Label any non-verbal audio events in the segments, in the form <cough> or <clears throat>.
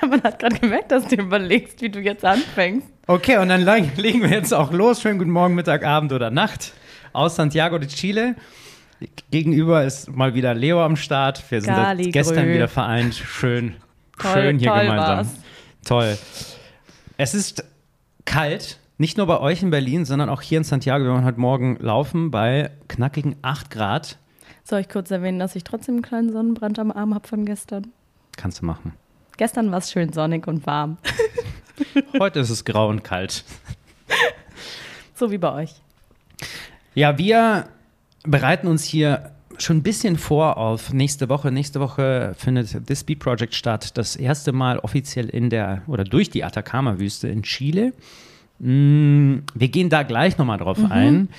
Ja, <laughs> man hat gerade gemerkt, dass du überlegst, wie du jetzt anfängst. Okay, und dann leg- legen wir jetzt auch los. Schönen guten Morgen, Mittag, Abend oder Nacht aus Santiago de Chile. Gegenüber ist mal wieder Leo am Start. Wir sind gestern wieder vereint. Schön, Toll, schön hier toll gemeinsam. war's. Toll. Es ist kalt, nicht nur bei euch in Berlin, sondern auch hier in Santiago. Wir waren heute Morgen laufen bei knackigen 8 Grad. Soll ich kurz erwähnen, dass ich trotzdem einen kleinen Sonnenbrand am Arm habe von gestern? Kannst du machen. Gestern war es schön sonnig und warm. <laughs> Heute ist es grau und kalt. <laughs> So wie bei euch. Ja, wir bereiten uns hier schon ein bisschen vor auf nächste Woche. Nächste Woche findet das Speed Project statt. Das erste Mal offiziell in der oder durch die Atacama-Wüste in Chile. Mm, Wir gehen da gleich nochmal drauf ein.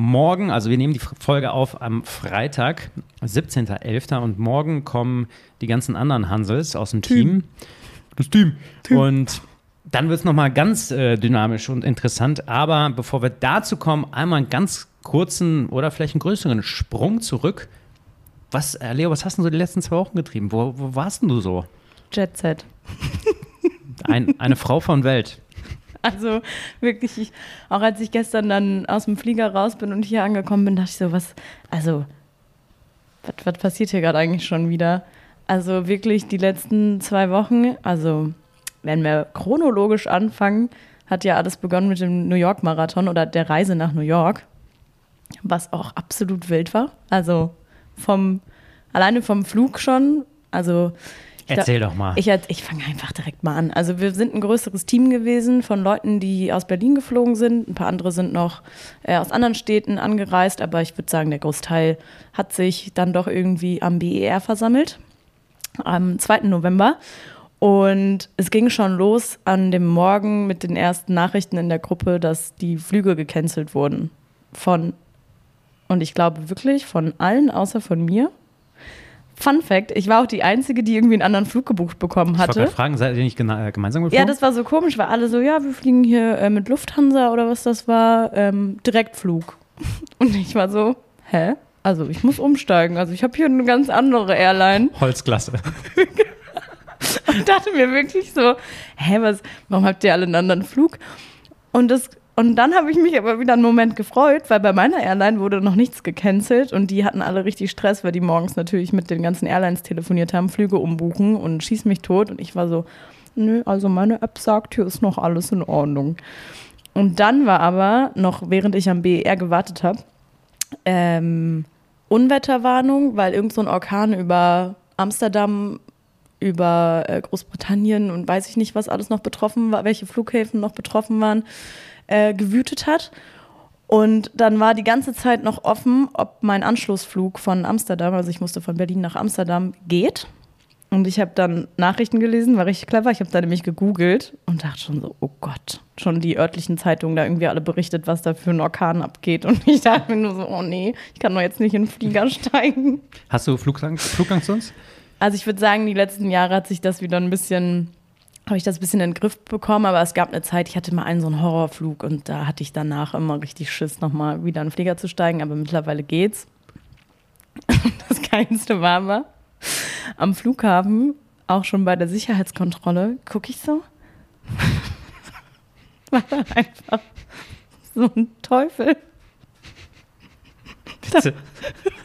Morgen, also wir nehmen die Folge auf am Freitag, 17.11. und morgen kommen die ganzen anderen Hansels aus dem Team. Das Team. Und dann wird es nochmal ganz äh, dynamisch und interessant. Aber bevor wir dazu kommen, einmal einen ganz kurzen oder vielleicht einen größeren Sprung zurück. Was, äh, Leo, was hast du denn so die letzten zwei Wochen getrieben? Wo, wo warst denn du so? Jet Set. Ein, eine Frau von Welt. <laughs> Also wirklich, ich, auch als ich gestern dann aus dem Flieger raus bin und hier angekommen bin, dachte ich so, was, also, was, was passiert hier gerade eigentlich schon wieder? Also wirklich die letzten zwei Wochen, also wenn wir chronologisch anfangen, hat ja alles begonnen mit dem New York Marathon oder der Reise nach New York, was auch absolut wild war. Also vom, alleine vom Flug schon, also Erzähl doch mal. ich, ich fange einfach direkt mal an. Also wir sind ein größeres Team gewesen von Leuten, die aus Berlin geflogen sind. Ein paar andere sind noch äh, aus anderen Städten angereist, aber ich würde sagen, der Großteil hat sich dann doch irgendwie am BER versammelt, am 2. November. Und es ging schon los an dem Morgen mit den ersten Nachrichten in der Gruppe, dass die Flüge gecancelt wurden. Von, und ich glaube wirklich von allen außer von mir. Fun Fact, ich war auch die Einzige, die irgendwie einen anderen Flug gebucht bekommen ich wollte hatte. fragen, seid ihr nicht äh, gemeinsam geflogen? Ja, das war so komisch, weil alle so, ja, wir fliegen hier äh, mit Lufthansa oder was das war, ähm, Direktflug. <laughs> Und ich war so, hä? Also ich muss umsteigen. Also ich habe hier eine ganz andere Airline. <laughs> Holzklasse. <laughs> Und dachte mir wirklich so, hä, was, warum habt ihr alle einen anderen Flug? Und das und dann habe ich mich aber wieder einen Moment gefreut, weil bei meiner Airline wurde noch nichts gecancelt und die hatten alle richtig Stress, weil die morgens natürlich mit den ganzen Airlines telefoniert haben, Flüge umbuchen und schieß mich tot. Und ich war so, nö, also meine App sagt, hier ist noch alles in Ordnung. Und dann war aber, noch während ich am BER gewartet habe, ähm, Unwetterwarnung, weil irgend so ein Orkan über Amsterdam, über äh, Großbritannien und weiß ich nicht, was alles noch betroffen war, welche Flughäfen noch betroffen waren, äh, gewütet hat. Und dann war die ganze Zeit noch offen, ob mein Anschlussflug von Amsterdam, also ich musste von Berlin nach Amsterdam, geht. Und ich habe dann Nachrichten gelesen, war richtig clever. Ich habe da nämlich gegoogelt und dachte schon so, oh Gott, schon die örtlichen Zeitungen da irgendwie alle berichtet, was da für ein Orkan abgeht. Und ich dachte mir nur so, oh nee, ich kann doch jetzt nicht in den Flieger <laughs> steigen. Hast du Flugangst, Flugangst sonst? Also ich würde sagen, die letzten Jahre hat sich das wieder ein bisschen, habe ich das ein bisschen in den Griff bekommen, aber es gab eine Zeit, ich hatte mal einen so einen Horrorflug und da hatte ich danach immer richtig Schiss, nochmal wieder in den Flieger zu steigen, aber mittlerweile geht's. <laughs> Das Geilste war aber, am Flughafen, auch schon bei der Sicherheitskontrolle, gucke ich so, <laughs> war da einfach so ein Teufel. Bitte. <laughs>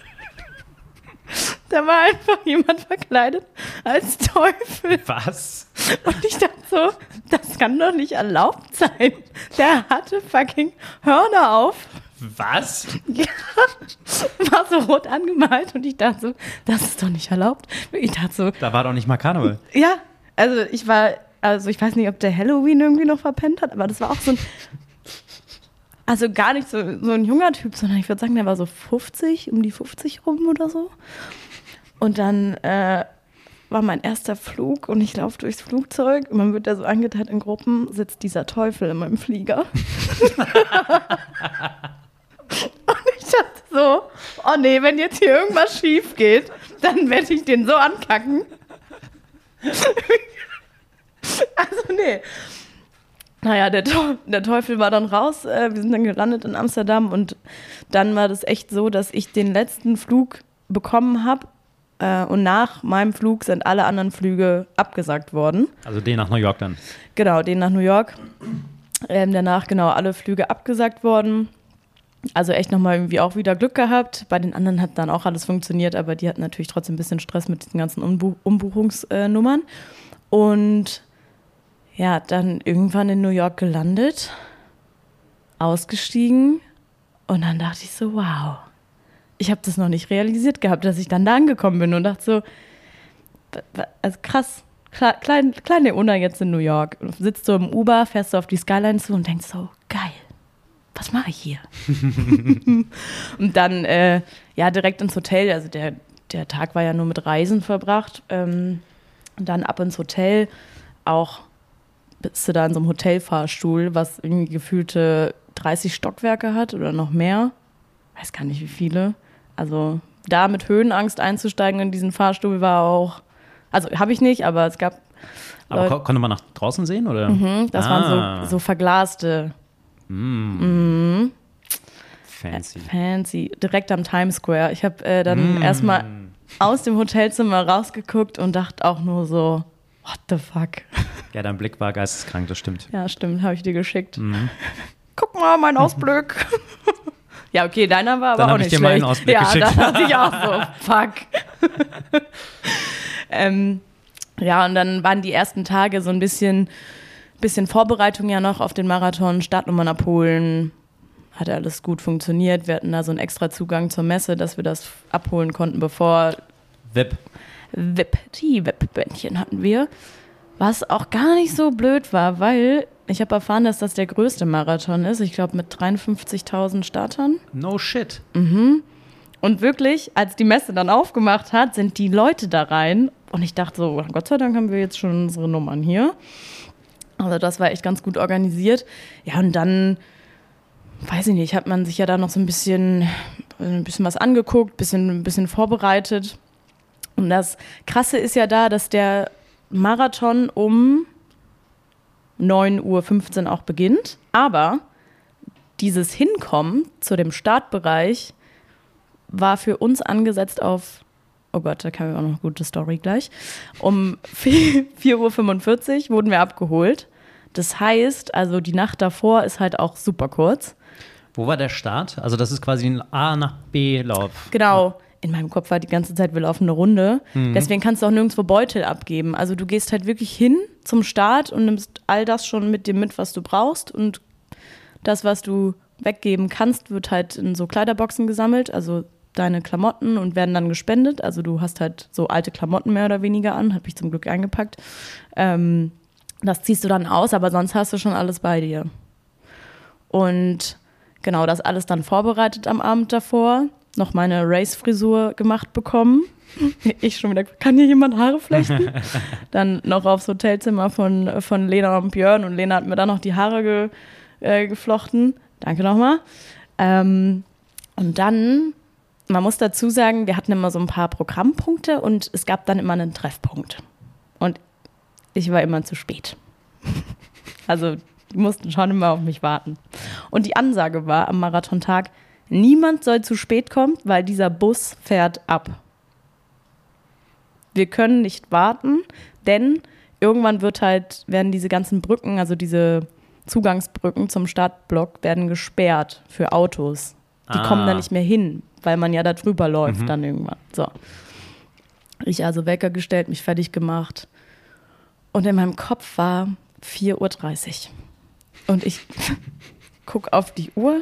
Da war einfach jemand verkleidet als Teufel. Was? Und ich dachte so, das kann doch nicht erlaubt sein. Der hatte fucking Hörner auf. Was? Ja, war so rot angemalt und ich dachte so, das ist doch nicht erlaubt. Ich dachte so, Da war doch nicht mal Karneval. ja, also ich war, also ich weiß nicht, ob der Halloween irgendwie noch verpennt hat, aber das war auch so ein, also gar nicht so, so ein junger Typ, sondern ich würde sagen, der war so 50, um die 50 rum oder so. Und dann äh, war mein erster Flug und ich laufe durchs Flugzeug und man wird da so angeteilt in Gruppen, sitzt dieser Teufel in meinem Flieger. <laughs> und ich dachte so, oh nee, wenn jetzt hier irgendwas schief geht, dann werde ich den so ankacken. <laughs> also nee. Naja, der, Teu- der Teufel war dann raus. Äh, wir sind dann gelandet in Amsterdam und dann war das echt so, dass ich den letzten Flug bekommen habe. Äh, und nach meinem Flug sind alle anderen Flüge abgesagt worden. Also den nach New York dann. Genau, den nach New York. Ähm, danach genau alle Flüge abgesagt worden. Also echt nochmal irgendwie auch wieder Glück gehabt. Bei den anderen hat dann auch alles funktioniert, aber die hatten natürlich trotzdem ein bisschen Stress mit diesen ganzen Umbuch Umbuchungsnummern. Und ja, dann irgendwann in New York gelandet, ausgestiegen und dann dachte ich so, wow, ich habe das noch nicht realisiert gehabt, dass ich dann da angekommen bin und dachte so, also krass, klein, kleine Una jetzt in New York. Sitzt so im Uber, fährst du auf die Skyline zu und denkst so, geil, was mache ich hier? <laughs> und dann, äh, ja, direkt ins Hotel, also der, der Tag war ja nur mit Reisen verbracht. Ähm, und dann ab ins Hotel, auch bist du da in so einem Hotelfahrstuhl, was irgendwie gefühlte 30 Stockwerke hat oder noch mehr. Weiß gar nicht wie viele. Also da mit Höhenangst einzusteigen in diesen Fahrstuhl war auch, also habe ich nicht, aber es gab. Aber Leute, konnte man nach draußen sehen oder? Mhm, das ah. waren so, so verglaste. Mm. Mhm. Fancy. Fancy. Direkt am Times Square. Ich habe äh, dann mm. erstmal aus dem Hotelzimmer rausgeguckt und dachte auch nur so, what the fuck? Ja, dein Blick war geisteskrank, das stimmt. Ja, stimmt, habe ich dir geschickt. Mhm. <laughs> Guck mal, mein <laughs> Ausblick. <laughs> ja, okay, deiner war aber dann auch nicht ich dir schlecht. meinen Ausblick ja, geschickt. dann dachte ich auch so, <laughs> fuck. <laughs> ähm, ja, und dann waren die ersten Tage so ein bisschen, bisschen Vorbereitung ja noch auf den Marathon, Startnummern abholen. Hat alles gut funktioniert. Wir hatten da so einen extra Zugang zur Messe, dass wir das abholen konnten, bevor. VIP. VIP, die VIP-Bändchen hatten wir. Was auch gar nicht so blöd war, weil ich habe erfahren, dass das der größte Marathon ist. Ich glaube mit 53.000 Startern. No shit. Mhm. Und wirklich, als die Messe dann aufgemacht hat, sind die Leute da rein. Und ich dachte so, Gott sei Dank haben wir jetzt schon unsere Nummern hier. Also das war echt ganz gut organisiert. Ja, und dann, weiß ich nicht, hat man sich ja da noch so ein bisschen, ein bisschen was angeguckt, bisschen, ein bisschen vorbereitet. Und das Krasse ist ja da, dass der Marathon um 9.15 Uhr auch beginnt. Aber dieses Hinkommen zu dem Startbereich war für uns angesetzt auf, oh Gott, da kam ja auch noch eine gute Story gleich. Um <laughs> 4.45 Uhr wurden wir abgeholt. Das heißt, also die Nacht davor ist halt auch super kurz. Wo war der Start? Also das ist quasi ein A nach B-Lauf. Genau in meinem Kopf war die ganze Zeit, wir laufen eine Runde. Mhm. Deswegen kannst du auch nirgendwo Beutel abgeben. Also du gehst halt wirklich hin zum Start und nimmst all das schon mit dir mit, was du brauchst. Und das, was du weggeben kannst, wird halt in so Kleiderboxen gesammelt. Also deine Klamotten und werden dann gespendet. Also du hast halt so alte Klamotten mehr oder weniger an, habe ich zum Glück eingepackt. Ähm, das ziehst du dann aus, aber sonst hast du schon alles bei dir. Und genau, das alles dann vorbereitet am Abend davor noch meine Race-Frisur gemacht bekommen. <laughs> Ich schon wieder, kann hier jemand Haare flechten? <laughs> dann noch aufs Hotelzimmer von, von Lena und Björn und Lena hat mir dann noch die Haare ge, äh, geflochten. Danke nochmal. Ähm, und dann, man muss dazu sagen, wir hatten immer so ein paar Programmpunkte und es gab dann immer einen Treffpunkt. Und ich war immer zu spät. <laughs> also die mussten schon immer auf mich warten. Und die Ansage war am Marathontag, Niemand soll zu spät kommen, weil dieser Bus fährt ab. Wir können nicht warten, denn irgendwann wird halt, werden diese ganzen Brücken, also diese Zugangsbrücken zum Startblock, werden gesperrt für Autos. Die ah. kommen da nicht mehr hin, weil man ja da drüber läuft mhm. dann irgendwann. So. Ich also Wecker gestellt, mich fertig gemacht. Und in meinem Kopf war 4.30 Uhr. Und ich <laughs> gucke auf die Uhr,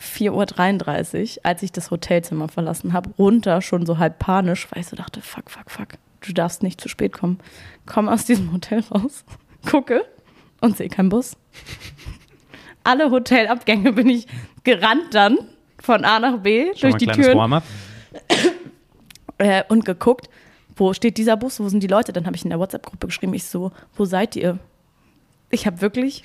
4.33 Uhr, als ich das Hotelzimmer verlassen habe, runter, schon so halb panisch, weil ich so dachte, fuck, fuck, fuck, du darfst nicht zu spät kommen. Komm aus diesem Hotel raus, <laughs> gucke und sehe keinen Bus. Alle Hotelabgänge bin ich gerannt dann von A nach B schon durch die Türen. <coughs> Äh, und geguckt, wo steht dieser Bus, wo sind die Leute? Dann habe ich in der WhatsApp-Gruppe geschrieben, ich so, wo seid ihr? Ich habe wirklich,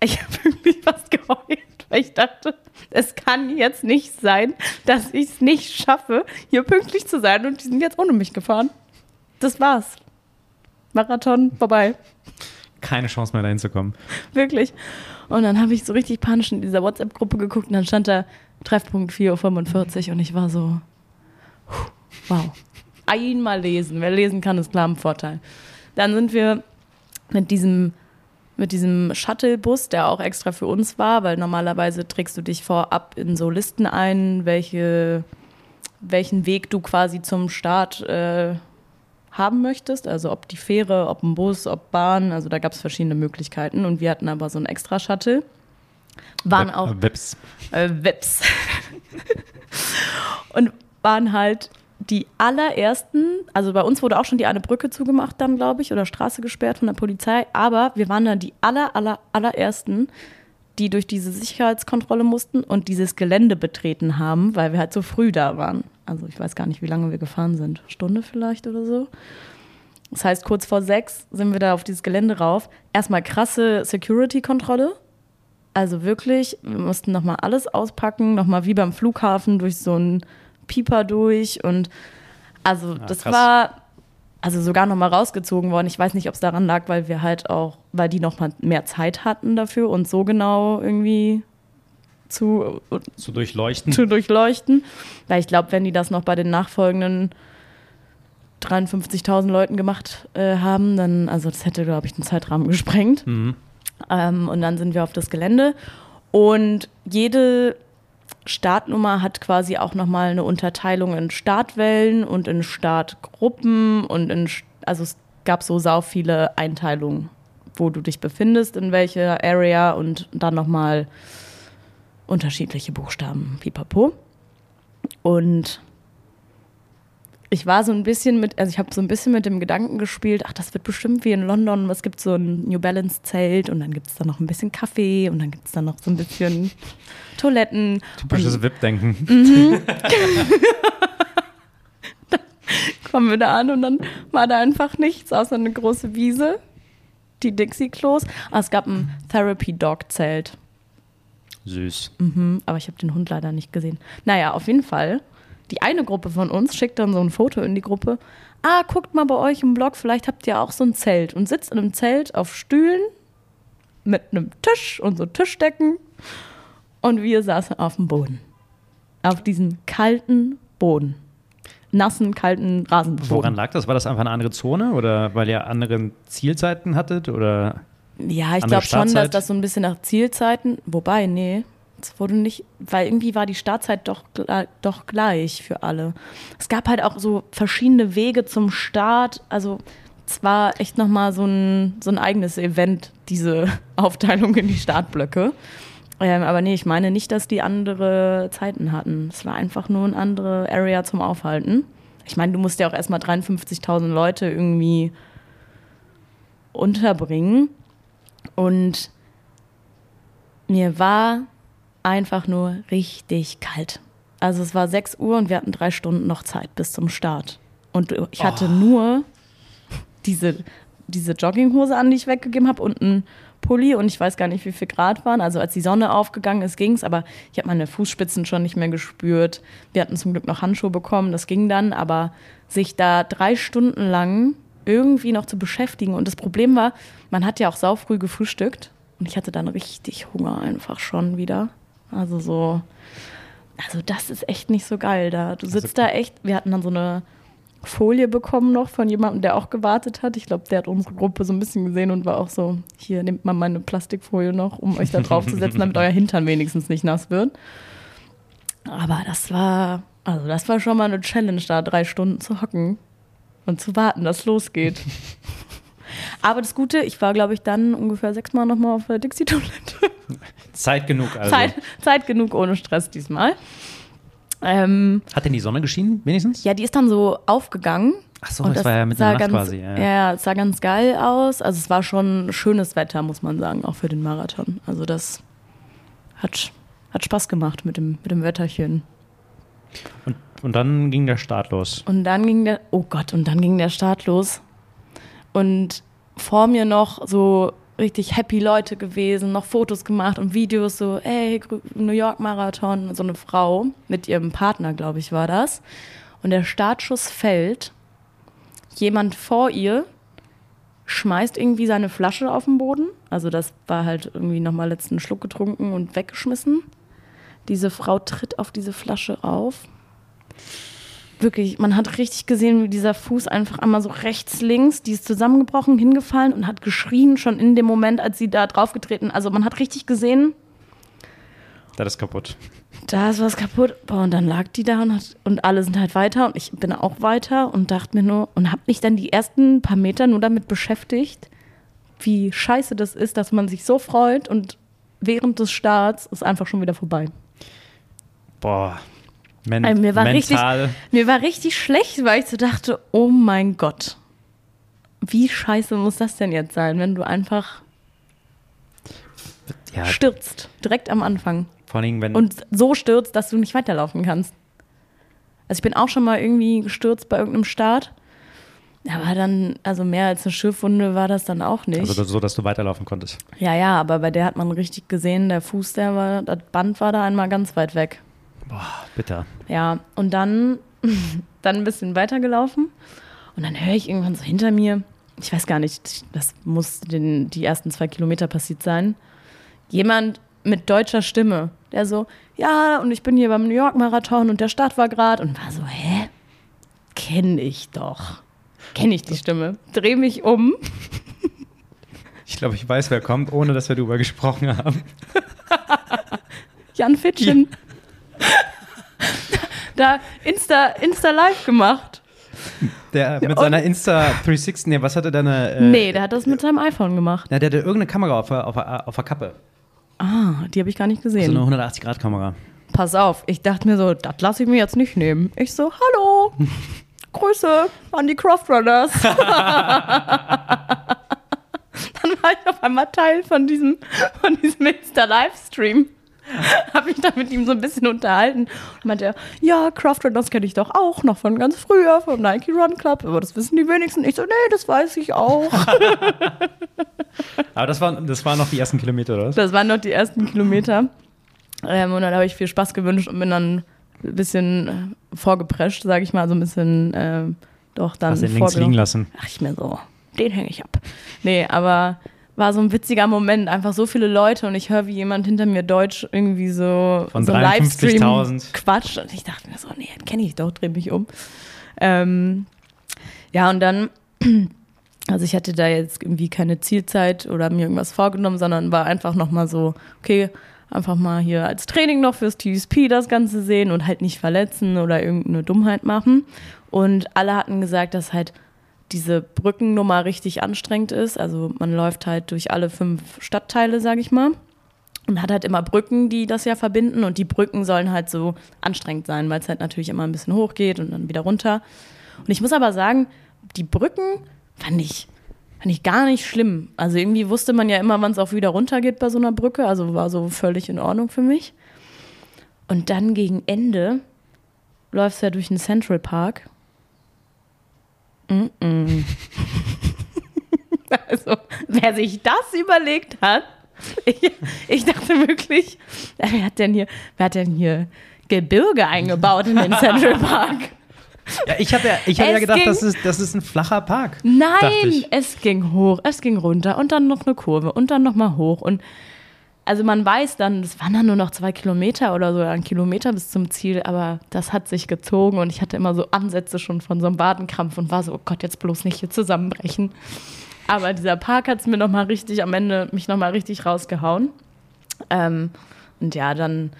ich habe wirklich was geheult weil ich dachte, es kann jetzt nicht sein, dass ich es nicht schaffe, hier pünktlich zu sein. Und die sind jetzt ohne mich gefahren. Das war's. Marathon vorbei. Keine Chance mehr dahin zu kommen. Wirklich. Und dann habe ich so richtig panisch in dieser WhatsApp-Gruppe geguckt und dann stand da Treffpunkt 4.45 Uhr und ich war so, wow. einmal lesen. Wer lesen kann, ist klar im Vorteil. Dann sind wir mit diesem, mit diesem Shuttlebus, der auch extra für uns war, weil normalerweise trägst du dich vorab in so Listen ein, welche, welchen Weg du quasi zum Start äh, haben möchtest. Also ob die Fähre, ob ein Bus, ob Bahn. Also da gab es verschiedene Möglichkeiten. Und wir hatten aber so ein extra Shuttle. Waren Web- auch äh, Webs. äh, Webs. <laughs> und waren halt die allerersten, also bei uns wurde auch schon die eine Brücke zugemacht dann, glaube ich, oder Straße gesperrt von der Polizei, aber wir waren dann die aller, aller, allerersten, die durch diese Sicherheitskontrolle mussten und dieses Gelände betreten haben, weil wir halt so früh da waren. Also ich weiß gar nicht, wie lange wir gefahren sind. Stunde vielleicht oder so. Das heißt, kurz vor sechs sind wir da auf dieses Gelände rauf. Erstmal krasse Security-Kontrolle. Also wirklich, wir mussten nochmal alles auspacken, nochmal wie beim Flughafen durch so einen Pieper durch und also Ah, das krass. war also sogar nochmal rausgezogen worden. Ich weiß nicht, ob es daran lag, weil wir halt auch, weil die nochmal mehr Zeit hatten dafür und so genau irgendwie zu, Zu durchleuchten. zu durchleuchten. Weil ich glaube, wenn die das noch bei den nachfolgenden 53.000 Leuten gemacht äh, haben, dann, also das hätte, glaube ich, den Zeitrahmen gesprengt. Mhm. Ähm, und dann sind wir auf das Gelände. Und jede Startnummer hat quasi auch nochmal eine Unterteilung in Startwellen und in Startgruppen und in, also es gab so sau viele Einteilungen, wo du dich befindest, in welcher Area und dann nochmal unterschiedliche Buchstaben, pipapo. Und ich war so ein bisschen mit, also ich habe so ein bisschen mit dem Gedanken gespielt, ach, das wird bestimmt wie in London, es gibt so ein New Balance Zelt und dann gibt es da noch ein bisschen Kaffee und dann gibt es da noch so ein bisschen Toiletten. Typisches VIP-Denken. <laughs> kommen wir da an und dann war da einfach nichts außer eine große Wiese, die Dixie-Klos. Ah, es gab ein Therapy-Dog-Zelt, Süß. mhm, aber ich habe den Hund leider nicht gesehen. Naja, auf jeden Fall. Die eine Gruppe von uns schickt dann so ein Foto in die Gruppe. Ah, guckt mal bei euch im Blog, vielleicht habt ihr auch so ein Zelt und sitzt in einem Zelt auf Stühlen mit einem Tisch und so Tischdecken. Und wir saßen auf dem Boden. Auf diesem kalten Boden. Nassen, kalten Rasenboden. Woran lag das? War das einfach eine andere Zone oder weil ihr andere Zielzeiten hattet? Oder Ja, ich glaube schon, dass das so ein bisschen nach Zielzeiten, wobei, nee, es wurde nicht, weil irgendwie war die Startzeit doch, doch gleich für alle. Es gab halt auch so verschiedene Wege zum Start, also es war echt nochmal so ein, so ein eigenes Event, diese <laughs> Aufteilung in die Startblöcke. Ähm, aber nee, ich meine nicht, dass die andere Zeiten hatten. Es war einfach nur eine andere Area zum Aufhalten. Ich meine, du musst ja auch erstmal 53.000 Leute irgendwie unterbringen. Und mir war einfach nur richtig kalt. Also es war 6 Uhr und wir hatten drei Stunden noch Zeit bis zum Start. Und ich hatte nur diese, diese Jogginghose an, die ich weggegeben habe und einen Pulli und ich weiß gar nicht, wie viel Grad waren. Also als die Sonne aufgegangen ist, ging es, aber ich habe meine Fußspitzen schon nicht mehr gespürt. Wir hatten zum Glück noch Handschuhe bekommen, das ging dann, aber sich da drei Stunden lang irgendwie noch zu beschäftigen. Und das Problem war, man hat ja auch saufrüh gefrühstückt und ich hatte dann richtig Hunger einfach schon wieder. Also so, also das ist echt nicht so geil da. Du sitzt da echt, wir hatten dann so eine Folie bekommen noch von jemandem, der auch gewartet hat. Ich glaube, der hat unsere Gruppe so ein bisschen gesehen und war auch so, hier nehmt mal meine Plastikfolie noch, um euch da <laughs> drauf zu setzen, damit euer Hintern wenigstens nicht nass wird. Aber das war, also das war schon mal eine Challenge, da drei Stunden zu hocken und zu warten, dass es losgeht. <laughs> Aber das Gute, ich war, glaube ich, dann ungefähr sechsmal nochmal auf der Dixie-Toilette. Zeit genug also? Zeit, Zeit genug ohne Stress diesmal. Ähm, Hat denn die Sonne geschienen, wenigstens? ja, die ist dann so aufgegangen. Ach so, Und das, war ja in der Nacht ganz, quasi. Ja. Ja. ja, es sah ganz geil aus. Also es war schon schönes Wetter, muss man sagen, auch für den Marathon. Also das hat, hat Spaß gemacht mit dem, mit dem Wetterchen. Und, und dann ging der Start los. Und dann ging der, oh Gott, und dann ging der Start los. Und vor mir noch so richtig happy Leute gewesen, noch Fotos gemacht und Videos, so, ey, New York Marathon, so eine Frau mit ihrem Partner, glaube ich, war das. Und der Startschuss fällt, jemand vor ihr schmeißt irgendwie seine Flasche auf den Boden. Also das war halt irgendwie nochmal letzten Schluck getrunken und weggeschmissen. Diese Frau tritt auf diese Flasche auf wirklich, man hat richtig gesehen, wie dieser Fuß einfach einmal so rechts, links, die ist zusammengebrochen, hingefallen und hat geschrien schon in dem Moment, als sie da draufgetreten. Also man hat richtig gesehen, Das ist kaputt. da ist was kaputt. Boah, und dann lag die da und, hat, und alle sind halt weiter und ich bin auch weiter und dachte mir nur und habe mich dann die ersten paar Meter nur damit beschäftigt, wie scheiße das ist, dass man sich so freut und während des Starts ist einfach schon wieder vorbei. Boah. Men Also mir war mental. Mir war richtig schlecht, weil ich so dachte, oh mein Gott, wie scheiße muss das denn jetzt sein, wenn du einfach Ja, stürzt, direkt am Anfang. vor allem, wenn. Und so stürzt, dass du nicht weiterlaufen kannst. Also ich bin auch schon mal irgendwie gestürzt bei irgendeinem Start. Aber dann, also mehr als eine Schiffwunde war das dann auch nicht. also so, dass du weiterlaufen konntest. ja, ja, aber bei der hat man richtig gesehen, der Fuß, der war, das Band war da einmal ganz weit weg. Boah, bitter. Ja, und dann, <laughs> dann ein bisschen weitergelaufen. Und dann höre ich irgendwann so hinter mir, ich weiß gar nicht, das muss den, die ersten zwei Kilometer passiert sein, jemand mit deutscher Stimme, der so, ja, und ich bin hier beim New York Marathon und der Start war gerade und war so, hä? Kenn ich doch. Kenn ich die Stimme. Dreh mich um. <laughs> Ich glaube, ich weiß, wer kommt, ohne dass wir darüber gesprochen haben. Jan Fitschen. <laughs> da Insta, Insta live gemacht. Der mit Und- seiner Insta 360, nee, was hatte deine. Äh, nee, der hat das mit seinem iPhone gemacht. Na, der hatte irgendeine Kamera auf der, auf auf der Kappe. Ah, die habe ich gar nicht So gesehen. eine 180-Grad-Kamera. Pass auf, ich dachte mir so, das lasse ich mir jetzt nicht nehmen. Ich so, hallo, <laughs> Grüße an die Croft Runners. <laughs> Dann war ich auf einmal Teil von diesem, von diesem Insta-Livestream. <laughs> Habe mich da mit ihm so ein bisschen unterhalten. Und meinte er, ja, Croft Runners kenne ich doch auch, noch von ganz früher, vom Nike Run Club. Aber das wissen die wenigsten. Ich so, nee, das weiß ich auch. <laughs> <laughs> Aber das waren, das waren noch die ersten Kilometer, oder was? Das waren noch die ersten Kilometer. Ähm, und dann habe ich viel Spaß gewünscht und bin dann ein bisschen äh, vorgeprescht, sage ich mal, so ein bisschen äh, doch dann Hast du den links liegen lassen. Ach, ich mir so, den hänge ich ab. Nee, aber war so ein witziger Moment, einfach so viele Leute und ich höre, wie jemand hinter mir Deutsch irgendwie so, Von so einen 53.000. Livestream quatscht und ich dachte mir so, nee, kenne ich doch, dreh mich um. Ähm, ja, und dann, <clears throat> also ich hatte da jetzt irgendwie keine Zielzeit oder mir irgendwas vorgenommen, sondern war einfach nochmal so, okay, einfach mal hier als Training noch fürs TSP das Ganze sehen und halt nicht verletzen oder irgendeine Dummheit machen. Und alle hatten gesagt, dass halt diese Brückennummer richtig anstrengend ist. Also man läuft halt durch alle fünf Stadtteile, sage ich mal. Und hat halt immer Brücken, die das ja verbinden. Und die Brücken sollen halt so anstrengend sein, weil es halt natürlich immer ein bisschen hoch geht und dann wieder runter. Und ich muss aber sagen, die Brücken fand ich, fand ich gar nicht schlimm. Also irgendwie wusste man ja immer, wann es auch wieder runter geht bei so einer Brücke. Also war so völlig in Ordnung für mich. Und dann gegen Ende läufst du ja durch den Central Park. Mm-mm. <laughs> also, wer sich das überlegt hat, ich, ich dachte wirklich, wer hat denn hier, wer hat denn hier Gebirge eingebaut in den Central Park? Ja, ich habe ja, ich hab ja gedacht, ging- das ist, das ist ein flacher Park. Nein, es ging hoch, es ging runter und dann noch eine Kurve und dann noch mal hoch. Und also man weiß dann, es waren dann nur noch zwei Kilometer oder so, ein Kilometer bis zum Ziel, aber das hat sich gezogen und ich hatte immer so Ansätze schon von so einem Wadenkrampf und war so, oh Gott, jetzt bloß nicht hier zusammenbrechen. Aber dieser Park hat es mir noch mal richtig, am Ende mich noch mal richtig rausgehauen. Ähm, und ja, dann,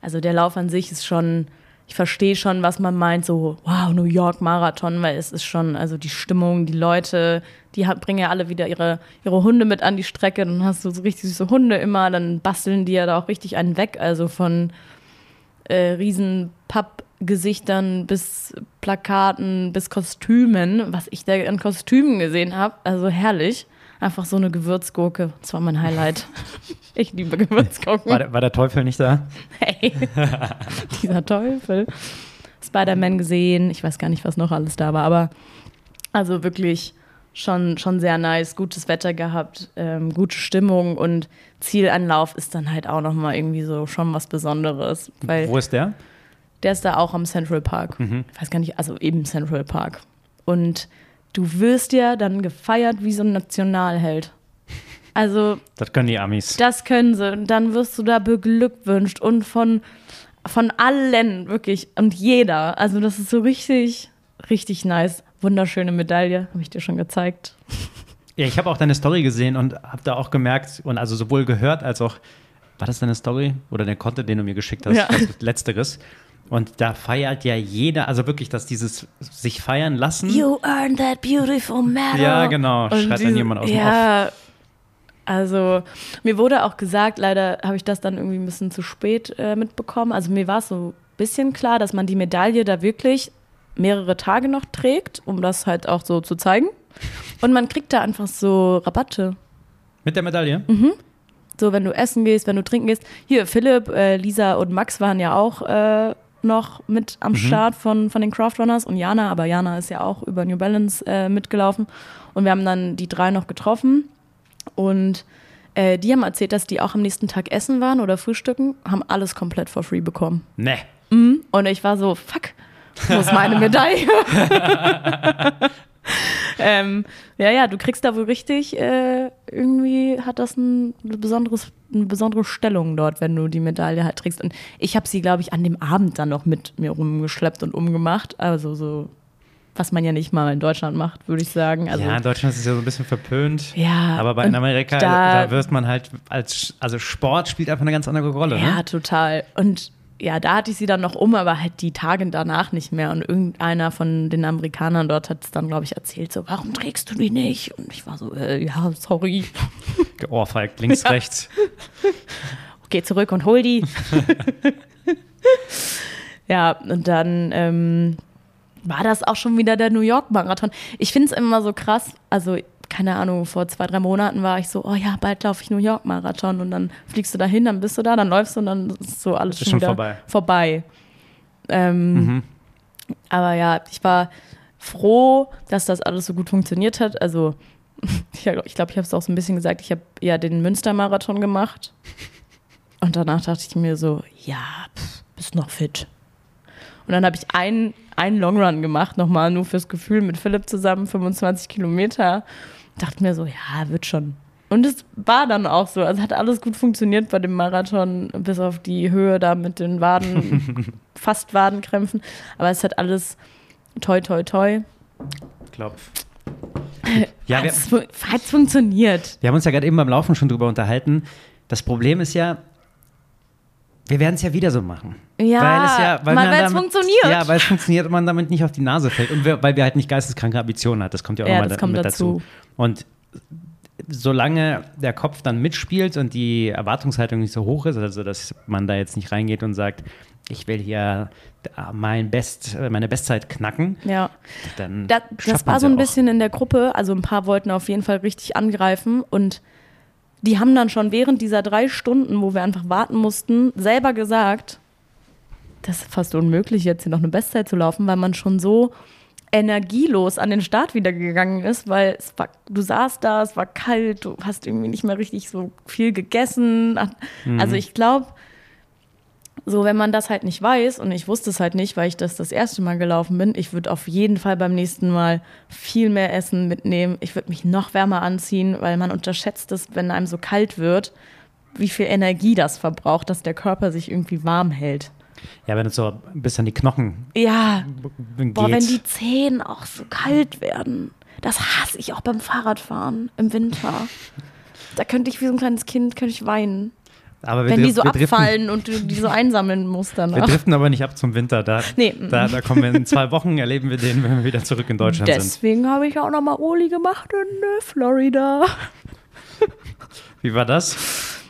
also der Lauf an sich ist schon, ich verstehe schon, was man meint, so, wow, New York Marathon, weil es ist schon, also die Stimmung, die Leute, die bringen ja alle wieder ihre, ihre Hunde mit an die Strecke, dann hast du so richtig süße Hunde immer, dann basteln die ja da auch richtig einen weg, also von äh, riesen Pappgesichtern bis Plakaten bis Kostümen, was ich da an Kostümen gesehen habe, also herrlich. Einfach so eine Gewürzgurke, das war mein Highlight. <laughs> Ich liebe Gewürzgurken. War der, war der Teufel nicht da? Hey, <laughs> dieser Teufel. Spider-Man gesehen, ich weiß gar nicht, was noch alles da war, aber also wirklich schon, schon sehr nice, gutes Wetter gehabt, ähm, gute Stimmung und Zielanlauf ist dann halt auch nochmal irgendwie so schon was Besonderes, weil Wo ist der? der ist da auch am Central Park. Ich weiß gar nicht, also eben Central Park. Und du wirst ja dann gefeiert wie so ein Nationalheld. Also Das können die Amis. das können sie. Und dann wirst du da beglückwünscht und von Von allen, wirklich. Und jeder. Also, das ist so richtig, richtig nice. Wunderschöne Medaille, habe ich dir schon gezeigt. Ja, ich habe auch deine Story gesehen und habe da auch gemerkt und also sowohl gehört als auch, war das deine Story oder der Content, den du mir geschickt hast, Ja. Letzteres. Und da feiert ja jeder, also wirklich, dass dieses sich feiern lassen. You earned that beautiful medal. Ja, genau, Und schreit dann jemand aus dem Ja, also mir wurde auch gesagt, leider habe ich das dann irgendwie ein bisschen zu spät äh, mitbekommen. Also mir war es so ein bisschen klar, dass man die Medaille da wirklich mehrere Tage noch trägt, um das halt auch so zu zeigen. Und man kriegt da einfach so Rabatte. Mit der Medaille? Mhm. So, wenn du essen gehst, wenn du trinken gehst. Hier, Philipp, äh, Lisa und Max waren ja auch äh, noch mit am Start von, von den Craftrunners und Jana, aber Jana ist ja auch über New Balance äh, mitgelaufen. Und wir haben dann die drei noch getroffen und äh, die haben erzählt, dass die auch am nächsten Tag essen waren oder frühstücken, haben alles komplett for free bekommen. Ne. Und ich war so, fuck, wo ist meine <laughs> Medaille? <laughs> ähm, ja, ja, du kriegst da wohl richtig, äh, irgendwie hat das ein, besonderes, eine besondere Stellung dort, wenn du die Medaille halt trägst. Und ich habe sie, glaube ich, an dem Abend dann noch mit mir rumgeschleppt und umgemacht. Also so, was man ja nicht mal in Deutschland macht, würde ich sagen. Also, ja, in Deutschland ist es ja so ein bisschen verpönt. Ja, Aber bei in Amerika, da- da, wird man halt als, also Sport spielt einfach eine ganz andere Rolle. Ja, Ne? total. Und ja, da hatte ich sie dann noch um, aber halt die Tage danach nicht mehr. Und irgendeiner von den Amerikanern dort hat es dann, glaube ich, erzählt, so, warum trägst du die nicht? Und ich war so, äh, ja, sorry. <laughs> Geohrfeigt, links, rechts. <laughs> Geh zurück und hol die. <laughs> ja, und dann ähm, war das auch schon wieder der New York-Marathon. Ich finde es immer so krass, also keine Ahnung, vor zwei, drei Monaten war ich so, oh ja, bald laufe ich New York-Marathon und dann fliegst du dahin, dann bist du da, dann läufst du und dann ist so alles Ist schon schon wieder vorbei. vorbei. Ähm, Mhm. Aber ja, ich war froh, dass das alles so gut funktioniert hat. Also ich glaube, <laughs> ich, glaub, ich habe es auch so ein bisschen gesagt, ich habe ja den Münster-Marathon gemacht. Und danach dachte ich mir so, ja, pff, bist noch fit. Und dann habe ich einen, einen Longrun gemacht, nochmal nur fürs Gefühl mit Philipp zusammen, 25 Kilometer. Dachte mir so, ja, wird schon. Und es war dann auch so. Also hat alles gut funktioniert bei dem Marathon, bis auf die Höhe da mit den Waden, <laughs> fast Wadenkrämpfen. Aber es hat alles toi, toi, toi. Klopf. <laughs> Ja, fu- hat's funktioniert. wir haben uns ja gerade eben beim Laufen schon drüber unterhalten. Das Problem ist ja, wir werden es ja wieder so machen. Ja, weil es ja, weil man weil es damit- funktioniert. Ja, weil es funktioniert und man damit nicht auf die Nase fällt. Und wir, weil wir halt nicht geisteskranke Ambitionen hat. Das kommt ja auch Ja, nochmal da, mit dazu. dazu. Und solange der Kopf dann mitspielt und die Erwartungshaltung nicht so hoch ist, also dass man da jetzt nicht reingeht und sagt, ich will hier mein Best, meine Bestzeit knacken, Ja. dann Da, schafft das war so ein auch. bisschen in der Gruppe, also ein paar wollten auf jeden Fall richtig angreifen und die haben dann schon während dieser drei Stunden, wo wir einfach warten mussten, selber gesagt, das ist fast unmöglich, jetzt hier noch eine Bestzeit zu laufen, weil man schon so energielos an den Start wieder gegangen ist, weil es war, du saßt da, es war kalt, du hast irgendwie nicht mehr richtig so viel gegessen. Also ich glaube, so wenn man das halt nicht weiß und ich wusste es halt nicht, weil ich das das erste Mal gelaufen bin, ich würde auf jeden Fall beim nächsten Mal viel mehr Essen mitnehmen. Ich würde mich noch wärmer anziehen, weil man unterschätzt es, wenn einem so kalt wird, wie viel Energie das verbraucht, dass der Körper sich irgendwie warm hält. Ja, wenn es so bis an die Knochen Ja, geht. Boah, wenn die Zehen auch so kalt werden. Das hasse ich auch beim Fahrradfahren im Winter. Da könnte ich wie so ein kleines Kind könnte ich weinen. aber wir Wenn die so wir abfallen und du die so einsammeln musst Wir danach. driften aber nicht ab zum Winter. Da, Nee, da, da kommen wir in zwei Wochen, erleben wir den, wenn wir wieder zurück in Deutschland sind. Deswegen habe ich auch nochmal Oli gemacht in äh, Florida. Wie war das?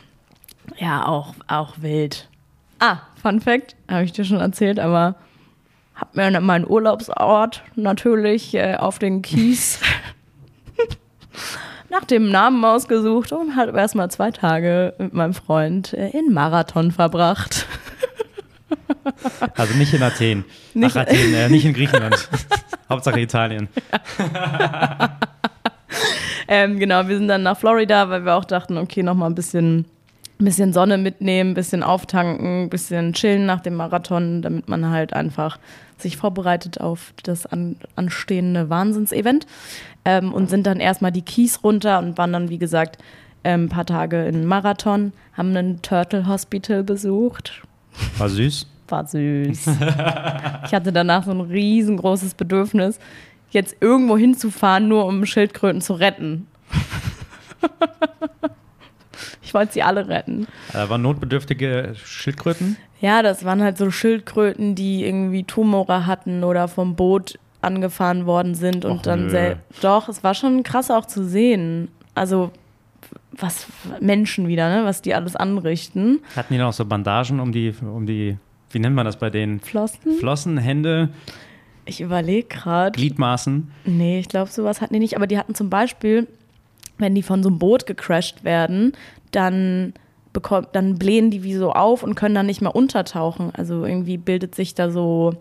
Ja, auch, auch wild. Ah, Fun Fact, habe ich dir schon erzählt, aber habe mir meinen Urlaubsort natürlich äh, auf den Kies <laughs> nach dem Namen ausgesucht und habe erstmal zwei Tage mit meinem Freund äh, in Marathon verbracht. Also nicht in Athen. <laughs> Nicht- Ach, Athen, äh, nicht in Griechenland. <laughs> Hauptsache Italien. Ähm, genau, wir sind dann nach Florida, weil wir auch dachten, okay, nochmal ein bisschen, ein bisschen Sonne mitnehmen, ein bisschen auftanken, ein bisschen chillen nach dem Marathon, damit man halt einfach sich vorbereitet auf das an, anstehende Wahnsinnsevent. Ähm, und sind dann erstmal die Kies runter und waren dann, wie gesagt, ähm, ein paar Tage in Marathon, haben einen Turtle Hospital besucht. War süß. war süß. ich hatte danach so ein riesengroßes Bedürfnis, jetzt irgendwo hinzufahren, nur um Schildkröten zu retten. <laughs> ich wollte sie alle retten. Da waren notbedürftige Schildkröten? Ja, das waren halt so Schildkröten, die irgendwie Tumore hatten oder vom Boot angefahren worden sind und Och, dann nö. sel- doch, es war schon krass auch zu sehen. Also was Menschen wieder, ne, was die alles anrichten. Hatten die noch so Bandagen um die, um die, wie nennt man das bei denen? Flossen? Flossen, Hände, Ich überlege gerade. Gliedmaßen. Nee, ich glaube, sowas hatten die nicht. Aber die hatten zum Beispiel, wenn die von so einem Boot gecrashed werden, dann, bekommt, dann blähen die wie so auf und können dann nicht mehr untertauchen. Also irgendwie bildet sich da so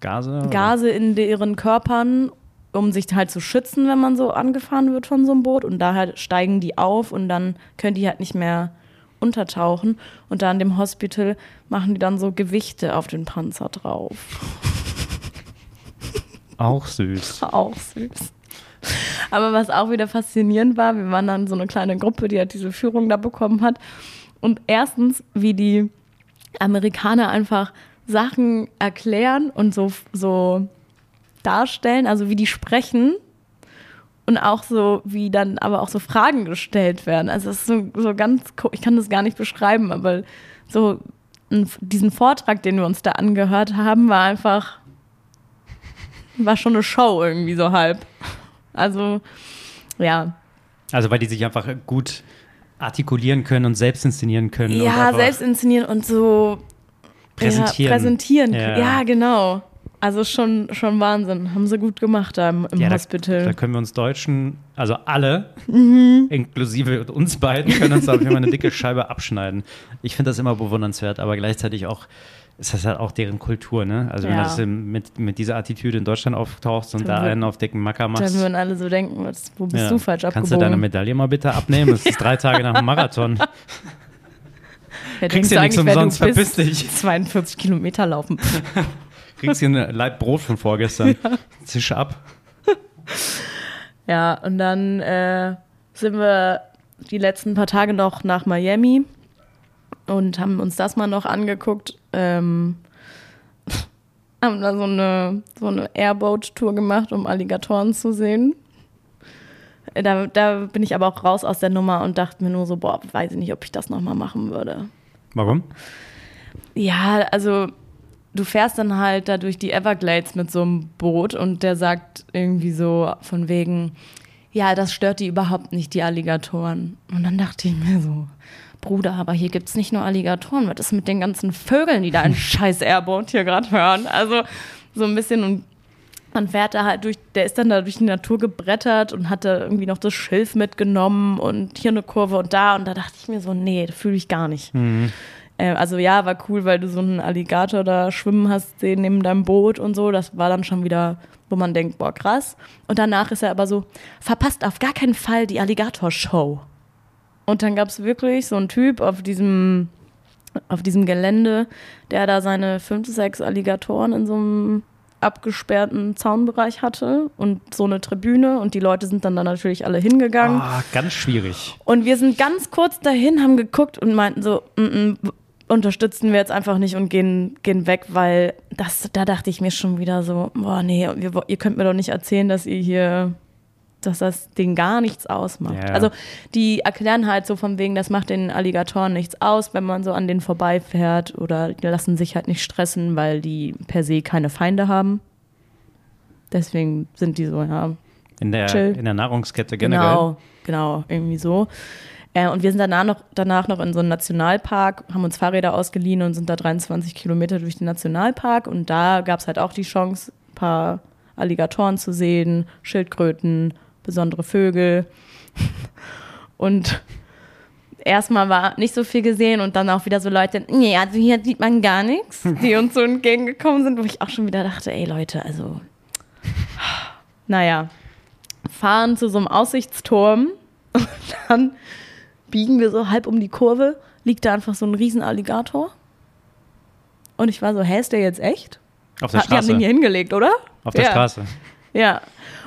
Gase? oder? Gase in deren Körpern, um sich halt zu schützen, wenn man so angefahren wird von so einem Boot. Und daher steigen die auf und dann können die halt nicht mehr untertauchen. Und da in dem Hospital machen die dann so Gewichte auf den Panzer drauf. <laughs> Auch süß. <laughs> Auch süß. Aber was auch wieder faszinierend war, wir waren dann so eine kleine Gruppe, die halt diese Führung da bekommen hat. Und erstens, wie die Amerikaner einfach Sachen erklären und so, so darstellen, also wie die sprechen und auch so, wie dann aber auch so Fragen gestellt werden. Also es ist so, so ganz, ich kann das gar nicht beschreiben, aber so diesen Vortrag, den wir uns da angehört haben, war einfach, war schon eine Show irgendwie so halb. Also, ja. Also weil die sich einfach gut artikulieren können und selbst inszenieren können. Ja, selbst inszenieren und so präsentieren. Ja, präsentieren. Ja. Ja, genau. Also schon, schon Wahnsinn. Haben sie gut gemacht da im, im Ja, da, Hospital. da können wir uns Deutschen, also alle, Mhm. inklusive uns beiden, können uns da auf jeden Fall eine dicke Scheibe abschneiden. Ich finde das immer bewundernswert, aber gleichzeitig auch, ist das halt auch deren Kultur, ne? Also wenn Ja. du das mit, mit dieser Attitüde in Deutschland auftauchst und Dann da wür- einen auf dicken Macker da machst. würden alle so denken, was, wo bist ja, du falsch Kannst du deine abgebogen? Medaille mal bitte abnehmen? Es ist drei <laughs> Tage nach dem Marathon. <laughs> Wer kriegst denkst ja du nichts du umsonst, verpiss dich. 42 Kilometer laufen. <laughs> Kriegst hier ein Leib Brot von vorgestern. Zisch ab. Ja, und dann äh, sind wir die letzten paar Tage noch nach Miami und haben uns das mal noch angeguckt. Ähm, haben da so eine, so eine Airboat-Tour gemacht, um Alligatoren zu sehen. Äh, Da, da bin ich aber auch raus aus der Nummer und dachte mir nur so, boah, weiß ich nicht, ob ich das nochmal machen würde. Warum? Ja, also du fährst dann halt da durch die Everglades mit so einem Boot und der sagt irgendwie so von wegen, ja, das stört die überhaupt nicht, die Alligatoren. Und dann dachte ich mir so, Bruder, aber hier gibt's nicht nur Alligatoren, was ist mit den ganzen Vögeln, die da ein <laughs> scheiß Airboat hier gerade hören? Also so ein bisschen und man fährt da halt durch, der ist dann da durch die Natur gebrettert und hatte irgendwie noch das Schilf mitgenommen und hier eine Kurve und da und da dachte ich mir so, nee, das fühle ich gar nicht. Äh, also ja, war cool, weil du so einen Alligator da schwimmen hast sehen neben deinem Boot und so. Das war dann schon wieder, wo man denkt, boah, krass. Und danach ist er aber so, verpasst auf gar keinen Fall die Alligator-Show. Und dann gab es wirklich so einen Typ auf diesem, auf diesem Gelände, der da seine fünf, sechs Alligatoren in so einem abgesperrten Zaunbereich hatte und so eine Tribüne und die Leute sind dann da natürlich alle hingegangen. Ah, ganz schwierig. Und wir sind ganz kurz dahin, haben geguckt und meinten so, mm -mm, unterstützen wir jetzt einfach nicht und gehen, gehen weg, weil das, da dachte ich mir schon wieder so, boah, nee, wir, ihr könnt mir doch nicht erzählen, dass ihr hier, dass das denen gar nichts ausmacht. Ja. Also die erklären halt so von wegen, das macht den Alligatoren nichts aus, wenn man so an denen vorbeifährt oder die lassen sich halt nicht stressen, weil die per se keine Feinde haben. Deswegen sind die so, ja, In der, Chill. in der Nahrungskette generell. Genau, genau, irgendwie so. Äh, und wir sind danach noch, danach noch in so einen Nationalpark, haben uns Fahrräder ausgeliehen und sind da 23 Kilometer durch den Nationalpark. Und da gab es halt auch die Chance, ein paar Alligatoren zu sehen, Schildkröten, besondere Vögel. Und erstmal war nicht so viel gesehen und dann auch wieder so Leute, nee, also hier sieht man gar nichts, die uns so entgegengekommen sind, wo ich auch schon wieder dachte, ey Leute, also naja, fahren zu so einem Aussichtsturm und dann biegen wir so halb um die Kurve, liegt da einfach so ein riesen Alligator. Und ich war so, hä, ist der jetzt echt? Auf der Ah, Die haben Straße. den hier hingelegt, oder? Auf der ja. Straße. Ja.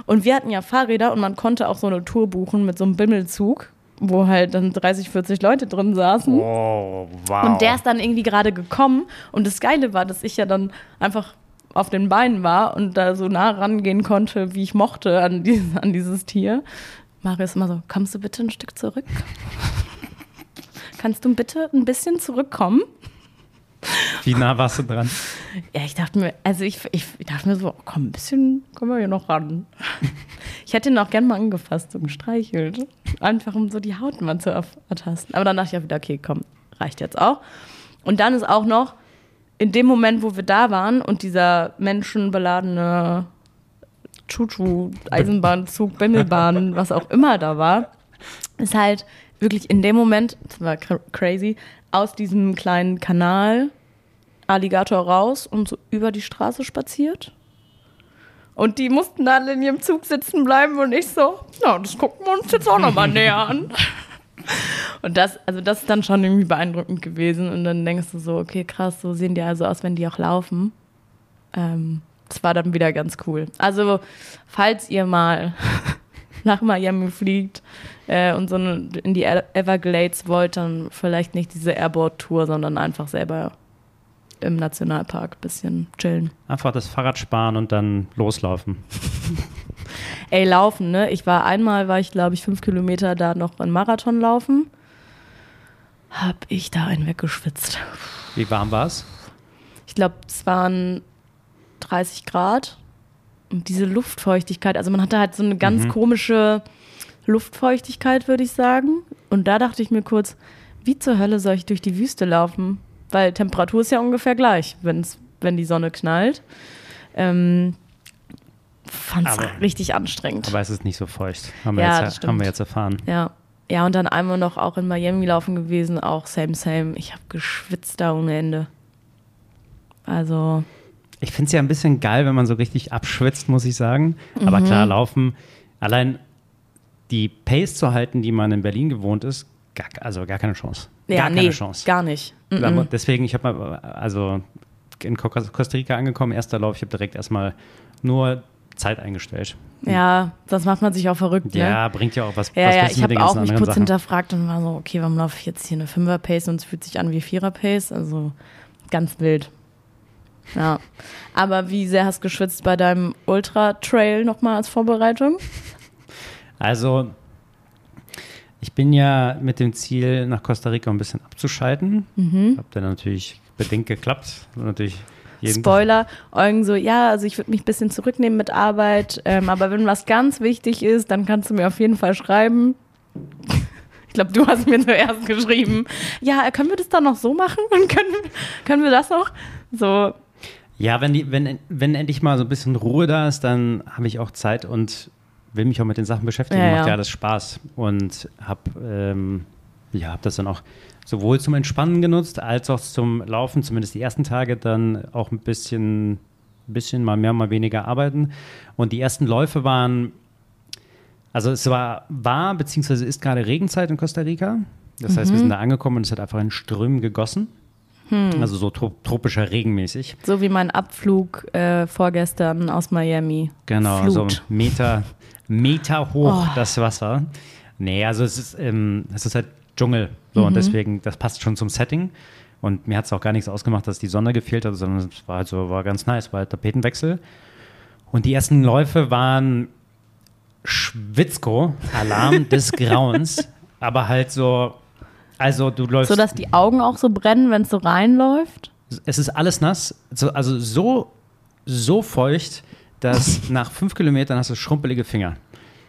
Und wir hatten ja Fahrräder und man konnte auch so eine Tour buchen mit so einem Bimmelzug. wo halt dann 30, 40 Leute drin saßen. Oh, wow. Und der ist dann irgendwie gerade gekommen. Und das Geile war, dass ich ja dann einfach auf den Beinen war und da so nah rangehen konnte, wie ich mochte an, dieses, <laughs> an dieses Tier. Marius immer so, kommst du bitte ein Stück zurück? <laughs> Kannst du bitte ein bisschen zurückkommen? Wie nah warst du dran? Ja, ich dachte mir, also ich, ich, ich dachte mir so, komm, ein bisschen kommen wir hier noch ran. Ich hätte ihn auch gern mal angefasst und gestreichelt. Einfach um so die Haut mal zu ertasten. Aber dann dachte ich auch wieder, okay, komm, reicht jetzt auch. Und dann ist auch noch, in dem Moment, wo wir da waren und dieser menschenbeladene Chuchu, Eisenbahnzug, Bimmelbahn, was auch immer da war, ist halt wirklich in dem Moment, das war crazy, aus diesem kleinen Kanal Alligator raus und so über die Straße spaziert. Und die mussten alle in ihrem Zug sitzen bleiben und ich so, ja, das gucken wir uns jetzt auch nochmal näher an. <laughs> Und das, also das ist dann schon irgendwie beeindruckend gewesen. Und dann denkst du so, okay, krass, so sehen die also aus, wenn die auch laufen. Ähm, das war dann wieder ganz cool. Also, falls ihr mal <laughs> nach Miami fliegt äh, und so in die Everglades wollt, dann vielleicht nicht diese Airboard-Tour, sondern einfach selber im Nationalpark ein bisschen chillen. Einfach das Fahrrad sparen und dann loslaufen. <laughs> Ey, laufen, ne? Ich war einmal, war ich glaube ich fünf Kilometer da noch einen Marathon laufen. Hab ich da einen weggeschwitzt. Wie warm war es? Ich glaube, es waren 30 Grad. Und diese Luftfeuchtigkeit, also man hatte halt so eine ganz mhm. komische Luftfeuchtigkeit, würde ich sagen. Und da dachte ich mir kurz, wie zur Hölle soll ich durch die Wüste laufen? Weil Temperatur ist ja ungefähr gleich, wenn's, wenn die Sonne knallt. Ähm, Fand es richtig anstrengend. Aber es ist nicht so feucht. Haben wir, ja, jetzt, haben wir jetzt erfahren. Ja. Ja, und dann einmal noch auch in Miami laufen gewesen, auch same, same. Ich habe geschwitzt da ohne Ende. Also. Ich finde es ja ein bisschen geil, wenn man so richtig abschwitzt, muss ich sagen. Aber mhm. klar, laufen, allein die Pace zu halten, die man in Berlin gewohnt ist, gar, also gar keine Chance. Ja, gar nee, keine Chance. Gar nicht. Mhm. Deswegen, ich habe mal, also in Costa Rica angekommen, erster Lauf, ich habe direkt erstmal nur Zeit eingestellt. Ja, das macht man sich auch verrückt. Ne? Ja, bringt ja auch was. Ja, was ja ich habe auch mich kurz Sachen. hinterfragt und war so, okay, warum laufe ich jetzt hier eine Fünfer-Pace und es fühlt sich an wie Vierer-Pace? Also ganz wild. Ja. Aber wie sehr hast du geschwitzt bei deinem Ultra-Trail nochmal als Vorbereitung? Also, ich bin ja mit dem Ziel, nach Costa Rica ein bisschen abzuschalten. Mhm. Hab dann natürlich bedingt geklappt. Natürlich Spoiler, Eugen so, ja, also ich würde mich ein bisschen zurücknehmen mit Arbeit, ähm, aber wenn was ganz wichtig ist, dann kannst du mir auf jeden Fall schreiben. <laughs> Ich glaube, du hast mir zuerst geschrieben, ja, können wir das dann noch so machen? Und <laughs> können, können wir das noch? So. Ja, wenn, die, wenn, wenn endlich mal so ein bisschen Ruhe da ist, dann habe ich auch Zeit und will mich auch mit den Sachen beschäftigen. Ja, Macht ja alles Spaß. Und habe ähm, ja, hab das dann auch sowohl zum Entspannen genutzt, als auch zum Laufen, zumindest die ersten Tage, dann auch ein bisschen, bisschen mal mehr, mal weniger arbeiten. Und die ersten Läufe waren, also es war, war beziehungsweise ist gerade Regenzeit in Costa Rica. Das heißt, mhm. wir sind da angekommen und es hat einfach in Strömen gegossen. Hm. Also so tropischer Regenmäßig. So wie mein Abflug äh, vorgestern aus Miami. Genau, Flut. so Meter, Meter hoch oh. das Wasser. Nee, also es ist, ähm, es ist halt Dschungel. So, mhm. und deswegen, das passt schon zum Setting. Und mir hat es auch gar nichts ausgemacht, dass die Sonne gefehlt hat, sondern es war halt so, war ganz nice, war halt Tapetenwechsel. Und die ersten Läufe waren Schwitzko, Alarm <laughs> des Grauens, aber halt so, also du läufst. So, dass die Augen auch so brennen, wenn es so reinläuft? Es ist alles nass, also so, so feucht, dass nach fünf Kilometern hast du schrumpelige Finger.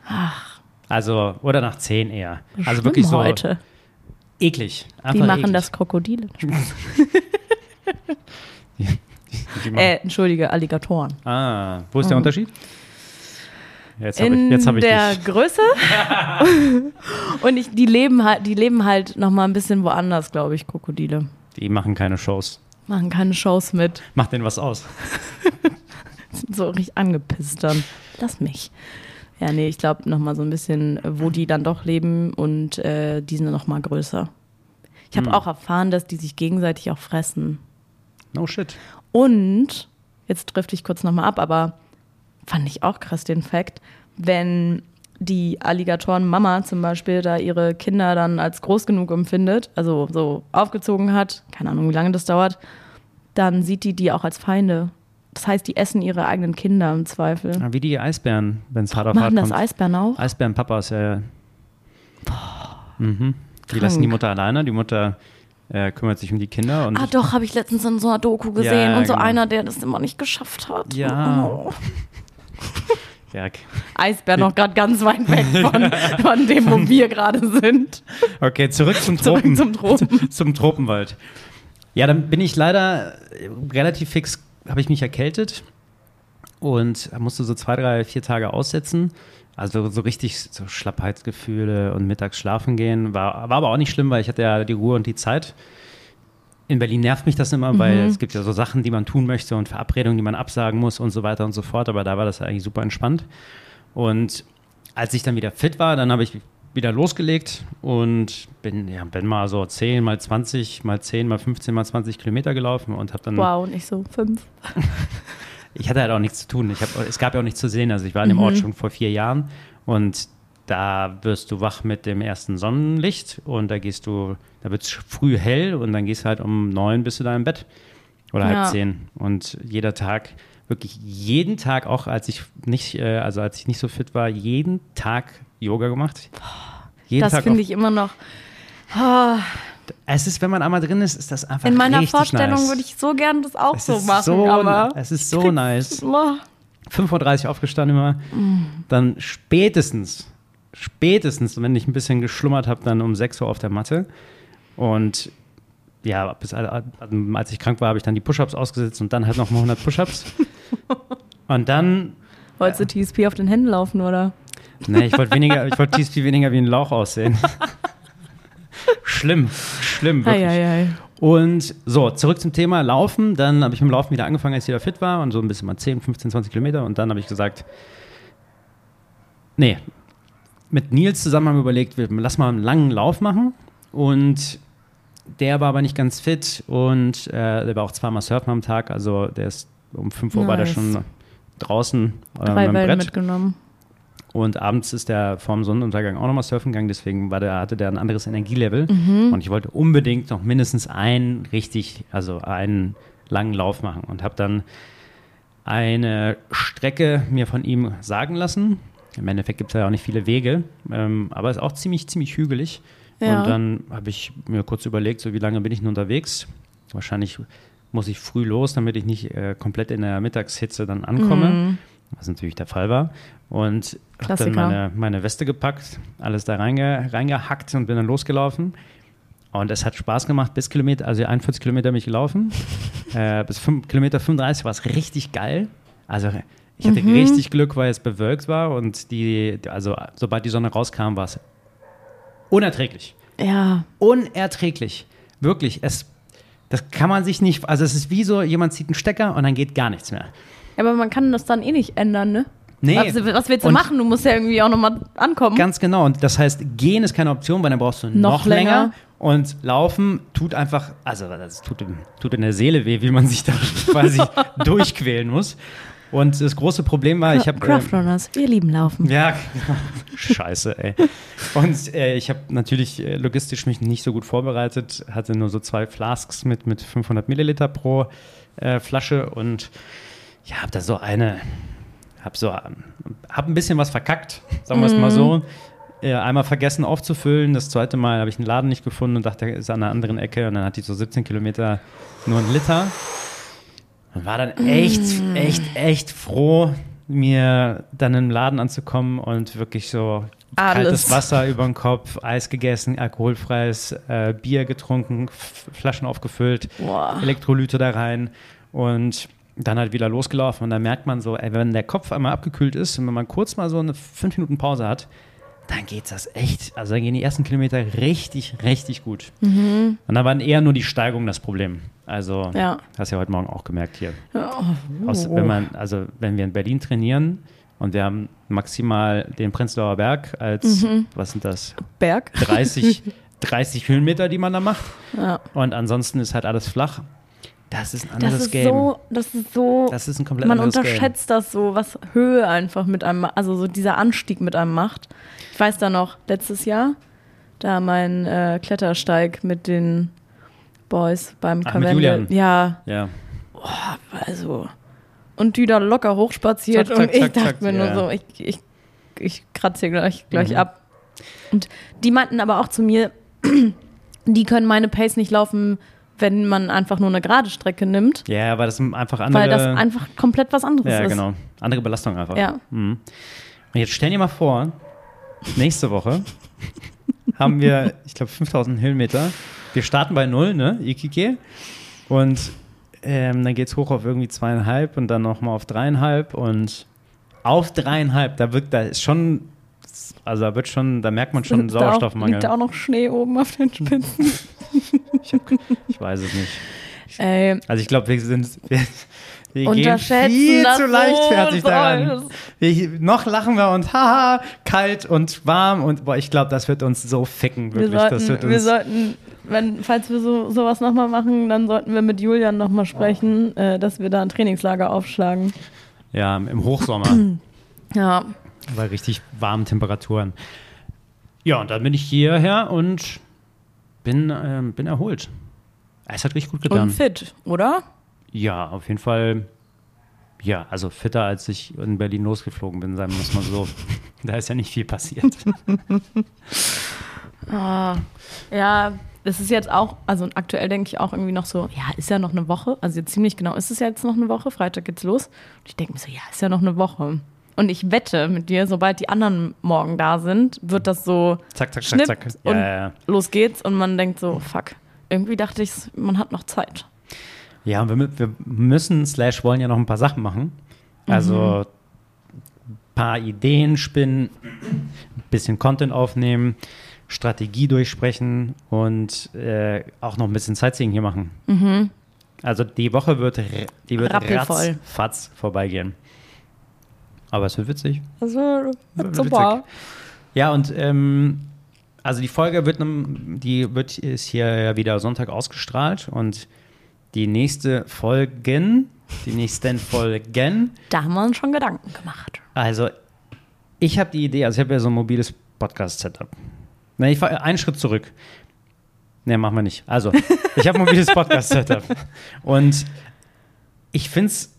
Ach. Also, oder nach zehn eher. Also wirklich so. Heute. Eklig. Wie machen eklig. das Krokodile? <laughs> die, die äh, entschuldige, Alligatoren. Ah, wo ist der mhm. Unterschied? Jetzt habe ich, jetzt hab ich der dich. Größe. <laughs> und ich, die leben halt, die leben halt noch mal ein bisschen woanders, glaube ich, Krokodile. Die machen keine Shows. Machen keine Shows mit. Macht denen was aus. <laughs> Sind <laughs> so richtig angepisst dann. Lass mich. Ja, nee, ich glaube nochmal so ein bisschen, wo die dann doch leben und äh, die sind nochmal größer. Ich habe hm. auch erfahren, dass die sich gegenseitig auch fressen. No shit. Und, jetzt drifte ich kurz nochmal ab, aber fand ich auch krass den Fakt, wenn die Alligatoren-Mama zum Beispiel da ihre Kinder dann als groß genug empfindet, also so aufgezogen hat, keine Ahnung, wie lange das dauert, dann sieht die die auch als Feinde. Das heißt, die essen ihre eigenen Kinder im Zweifel. Ja, wie die Eisbären, wenn es hart auf hart Machen das kommt. Eisbären auch? Eisbärenpapas, ja. Mhm. Die lassen die Mutter alleine, die Mutter äh, kümmert sich um die Kinder und Ah, doch, habe ich letztens in so einer Doku gesehen. Ja, und so genau. einer, der das immer nicht geschafft hat. Ja. Oh. <laughs> ja, Eisbär noch gerade ganz weit weg von, <laughs> von dem, wo wir gerade sind. okay, zurück zum Zurück Tropen. zum Tropen. <laughs> zum Tropenwald. Ja, dann bin ich leider relativ fix, habe ich mich erkältet und musste so zwei, drei, vier Tage aussetzen. Also so richtig so Schlappheitsgefühle und mittags schlafen gehen. War, war aber auch nicht schlimm, weil ich hatte ja die Ruhe und die Zeit. In Berlin nervt mich das immer, weil es gibt ja so Sachen, die man tun möchte und Verabredungen, die man absagen muss und so weiter und so fort. Aber da war das eigentlich super entspannt. Und als ich dann wieder fit war, dann habe ich wieder losgelegt und bin, ja, bin mal so 10, mal 20, mal 10, mal 15, mal 20 Kilometer gelaufen und habe dann Wow, nicht so fünf. <laughs> ich hatte halt auch nichts zu tun. Ich hab, es gab ja auch nichts zu sehen. Also ich war in dem Ort schon vor vier Jahren und da wirst du wach mit dem ersten Sonnenlicht und da gehst du, da wird es früh hell und dann gehst du halt um neun bist du da im Bett oder halb Ja. zehn. Und jeder Tag, wirklich jeden Tag, auch als ich nicht, äh, also als ich nicht so fit war, jeden Tag Yoga gemacht. Jeden Das finde ich immer noch. Ah, Es ist, wenn man einmal drin ist, ist das einfach in meiner Vorstellung nice. würde ich so gern das auch es so machen, so, aber. es ist so nice. Oh, 5.30 Uhr aufgestanden immer. Dann spätestens, spätestens, wenn ich ein bisschen geschlummert habe, dann um 6 Uhr auf der Matte. Und ja, bis, als ich krank war, habe ich dann die Push-Ups ausgesetzt und dann halt nochmal 100 Push-Ups. <laughs> und dann, Wolltest du TSP auf den Händen laufen, oder? Ne, ich wollte weniger, ich wollte TSP weniger wie ein Lauch aussehen. <laughs> schlimm, schlimm, wirklich. Eieiei. Und so, zurück zum Thema Laufen. Dann habe ich mit dem Laufen wieder angefangen, als ich wieder fit war und so ein bisschen mal 10, 15, 20 Kilometer. Und dann habe ich gesagt, nee, mit Nils zusammen haben wir überlegt, wir, lass mal einen langen Lauf machen. Und der war aber nicht ganz fit und äh, der war auch zweimal surfen am Tag. Also der ist um 5 Uhr war der Nice. schon draußen äh, Drei Wellen Brett. mitgenommen. Und abends ist der vorm Sonnenuntergang auch nochmal surfen gegangen, deswegen war der, hatte der ein anderes Energielevel. Mhm. Und ich wollte unbedingt noch mindestens einen richtig, also einen langen Lauf machen und habe dann eine Strecke mir von ihm sagen lassen. Im Endeffekt gibt es ja auch nicht viele Wege, ähm, aber ist auch ziemlich, ziemlich hügelig. Ja. Und dann habe ich mir kurz überlegt, so wie lange bin ich denn unterwegs? Wahrscheinlich muss ich früh los, damit ich nicht äh, komplett in der Mittagshitze dann ankomme, was natürlich der Fall war. Und habe dann meine, meine Weste gepackt, alles da reinge, reingehackt und bin dann losgelaufen. Und es hat Spaß gemacht, bis Kilometer, also 41 Kilometer bin ich gelaufen. <laughs> äh, bis 5, Kilometer 35 war es richtig geil. Also ich hatte richtig Glück, weil es bewölkt war und die, also sobald die Sonne rauskam, war es unerträglich. Ja. Unerträglich. Wirklich. Es, das kann man sich nicht, also es ist wie so, jemand zieht einen Stecker und dann geht gar nichts mehr. Aber man kann das dann eh nicht ändern, ne? Nee. Was, was willst du Und- machen? Du musst ja irgendwie auch nochmal ankommen. Ganz genau. Und das heißt, gehen ist keine Option, weil dann brauchst du noch, Noch länger. länger. Und laufen tut einfach, also das tut, tut in der Seele weh, wie man sich da <laughs> quasi <laughs> durchquälen muss. Und das große Problem war, ich habe. Craft Runners, wir lieben Laufen. Ja, scheiße, ey. Und äh, ich habe natürlich äh, logistisch mich nicht so gut vorbereitet, hatte nur so zwei Flasks mit, mit 500 Milliliter pro äh, Flasche und ja, habe da so eine, habe so, hab ein bisschen was verkackt, sagen wir es mal so. Äh, einmal vergessen aufzufüllen, das zweite Mal habe ich einen Laden nicht gefunden und dachte, er ist an einer anderen Ecke und dann hatte ich so 17 Kilometer nur einen Liter. Und war dann echt, echt, echt froh, mir dann im Laden anzukommen und wirklich so kaltes Alles. Wasser über den Kopf, Eis gegessen, alkoholfreies äh, Bier getrunken, F Flaschen aufgefüllt, Boah. Elektrolyte da rein und dann halt wieder losgelaufen. Und dann merkt man so, ey, wenn der Kopf einmal abgekühlt ist und wenn man kurz mal so eine 5 Minuten Pause hat, dann geht das echt, also dann gehen die ersten Kilometer richtig, richtig gut. Und dann waren eher nur die Steigungen das Problem. Also, Ja. hast ja heute Morgen auch gemerkt hier. Oh. Aus, wenn man, also wenn wir in Berlin trainieren und wir haben maximal den Prenzlauer Berg als, was sind das, Berg. 30, 30 <laughs> Höhenmeter, die man da macht. Ja. Und ansonsten ist halt alles flach. Das ist ein Das anderes ist Game. so, das ist so, das ist ein komplett man unterschätzt das so, was Höhe einfach mit einem, also so dieser Anstieg mit einem macht. Ich weiß da noch, letztes Jahr, da mein äh, Klettersteig mit den Boys beim Ach, mit Karwendel. Julian. Ja, Game. Ja. also. Und die da locker hochspaziert Zack, und zack, ich zack, dachte mir ja. nur so, ich, ich, ich kratze hier gleich, gleich Mhm. ab. Und die meinten aber auch zu mir, <clears throat> die können meine Pace nicht laufen, wenn man einfach nur eine gerade Strecke nimmt, Ja, weil das einfach andere. weil das einfach komplett was anderes ja, ist. genau. Andere Belastung einfach. Ja. Mhm. Und jetzt stell dir mal vor, nächste Woche haben wir, ich glaube, 5000 Höhenmeter. Wir starten bei null, ne? Ikike. Und ähm, dann geht es hoch auf irgendwie zweieinhalb und dann nochmal auf dreieinhalb und auf dreieinhalb, da wird, da ist schon, also da wird schon, da merkt man schon Liegt da auch- Sauerstoffmangel. Liegt da auch noch Schnee oben auf den Spitzen? <laughs> Ich weiß es nicht. Ey, Also ich glaube, wir sind, wir, wir gehen viel zu leichtfertig so daran. Wir, noch lachen wir und haha, kalt und warm und boah, ich glaube, das wird uns so ficken, Wir wirklich. wird sollten, wir uns, sollten wenn, falls wir so, sowas nochmal machen, dann sollten wir mit Julian nochmal sprechen, äh, dass wir da ein Trainingslager aufschlagen. ja, im Hochsommer, <clears throat> Ja, bei richtig warmen Temperaturen. Ja, und dann bin ich hierher und bin, ähm, bin erholt. Es hat richtig gut und getan. fit, oder? Ja, auf jeden Fall. Ja, also fitter, als ich in Berlin losgeflogen bin, sagen es mal so. <laughs> da ist ja nicht viel passiert. <laughs> Ah, ja, es ist jetzt auch, also aktuell denke ich auch irgendwie noch so, ja, ist ja noch eine Woche. Also ziemlich genau ist es jetzt noch eine Woche. Freitag geht's los. Und ich denke mir so, ja, ist ja noch eine Woche. Und ich wette mit dir, sobald die anderen morgen da sind, wird das so Zack, zack, zack, zack. und- Ja, ja, los geht's und man denkt so, fuck. Irgendwie dachte ich, man hat noch Zeit. Ja, und wir, wir müssen, slash wollen ja noch ein paar Sachen machen. Also ein paar Ideen spinnen, ein bisschen Content aufnehmen, Strategie durchsprechen und äh, auch noch ein bisschen Sightseeing hier machen. Also die Woche wird, die wird ratzfatz vorbeigehen. Aber es wird witzig. Also, Wird super. Ja, und ähm, also die Folge wird, die wird ist hier ja wieder Sonntag ausgestrahlt und die nächste Folgen, die nächsten <laughs> Folgen, Da haben wir uns schon Gedanken gemacht. also ich habe die Idee, also ich habe ja so ein mobiles Podcast-Setup. Ne, ich fahre einen Schritt zurück. Ne, machen wir nicht. Also, ich habe ein mobiles <laughs> Podcast-Setup. Und ich finde es,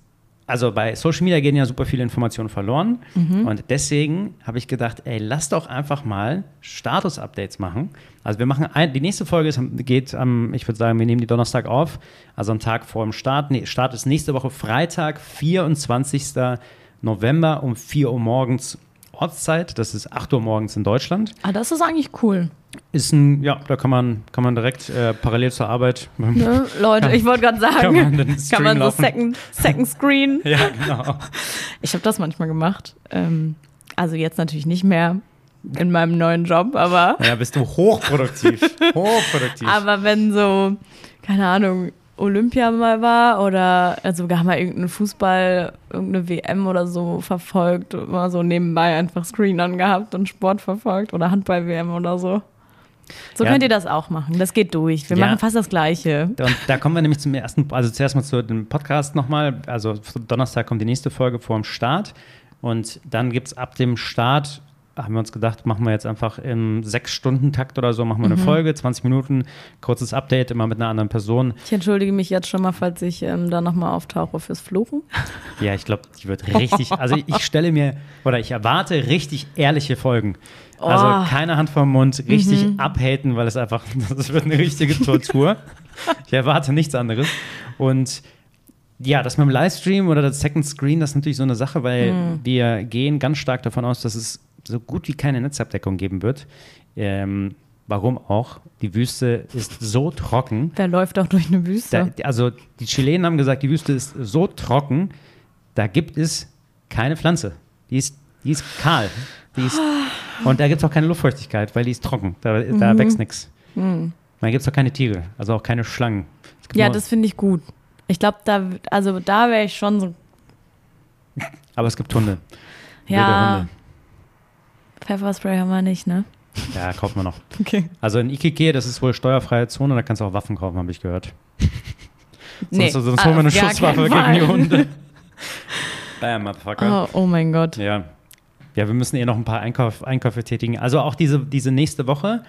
also bei Social Media gehen ja super viele Informationen verloren. Und deswegen habe ich gedacht, ey, lass doch einfach mal Status-Updates machen. Also wir machen ein, die nächste Folge ist, geht am, ich würde sagen, wir nehmen die Donnerstag auf, also am Tag vor dem Start. Nee, Start ist nächste Woche Freitag, 24. November um 4 Uhr morgens Ortszeit. Das ist 8 Uhr morgens in Deutschland. Ah, das ist eigentlich cool. Ist ein, ja, da kann man, kann man direkt äh, parallel zur Arbeit. <laughs> Ne? Leute, ich wollte gerade sagen, Kann man kann man, so laufen? Second, Second Screen. <laughs> ja, genau. <laughs> Ich habe das manchmal gemacht. Ähm, also jetzt natürlich nicht mehr in meinem neuen Job, aber, Ja, bist du hochproduktiv. hochproduktiv. aber wenn so, keine Ahnung, Olympia mal war oder also wir haben mal irgendeinen Fußball, irgendeine WM oder so verfolgt, immer so nebenbei einfach Screen angehabt und Sport verfolgt oder Handball-WM oder so. So Ja. könnt ihr das auch machen. Das geht durch. Wir Ja. machen fast das Gleiche. Und da kommen wir nämlich zum ersten, also zuerst mal zu dem Podcast nochmal. Also Donnerstag kommt die nächste Folge vor dem Start. Und dann gibt es ab dem Start, haben wir uns gedacht, machen wir jetzt einfach im Sechs-Stunden-Takt oder so, machen wir eine Folge, 20 Minuten, kurzes Update, immer mit einer anderen Person. Ich entschuldige mich jetzt schon mal, falls ich ähm, da nochmal auftauche fürs Fluchen. <laughs> Ja, ich glaube, die wird richtig, also ich stelle mir, oder ich erwarte richtig ehrliche Folgen. Also Oh. keine Hand vom Mund, richtig abhaten, weil es einfach, <laughs> das wird eine richtige Tortur. ich erwarte nichts anderes. Und ja, das mit dem Livestream oder das Second Screen, das ist natürlich so eine Sache, weil wir gehen ganz stark davon aus, dass es so gut wie keine Netzabdeckung geben wird. Ähm, warum auch? Die Wüste ist so trocken. Wer läuft auch durch eine Wüste? Da, also die Chilenen haben gesagt, die Wüste ist so trocken, da gibt es keine Pflanze. Die ist, die ist kahl. Die ist, und da gibt es auch keine Luftfeuchtigkeit, weil die ist trocken. Da, da wächst nichts. Da gibt es auch keine Tiere, also auch keine Schlangen. Ja, das finde ich gut. Ich glaube, da, also da wäre ich schon so, aber es gibt Hunde. Wilde ja, Hunde. Pfefferspray haben wir nicht, ne? Ja, kauft man noch. <laughs> Okay. Also in Ikike, das ist wohl steuerfreie Zone, da kannst du auch Waffen kaufen, habe ich gehört. Nee, sonst sonst holen wir eine auf gar Schusswaffe gegen die. Hunde. <laughs> Bam, Motherfucker. Oh, oh mein Gott. Ja. Ja, wir müssen eh noch ein paar Einkauf, Einkäufe tätigen. Also auch diese, diese nächste Woche,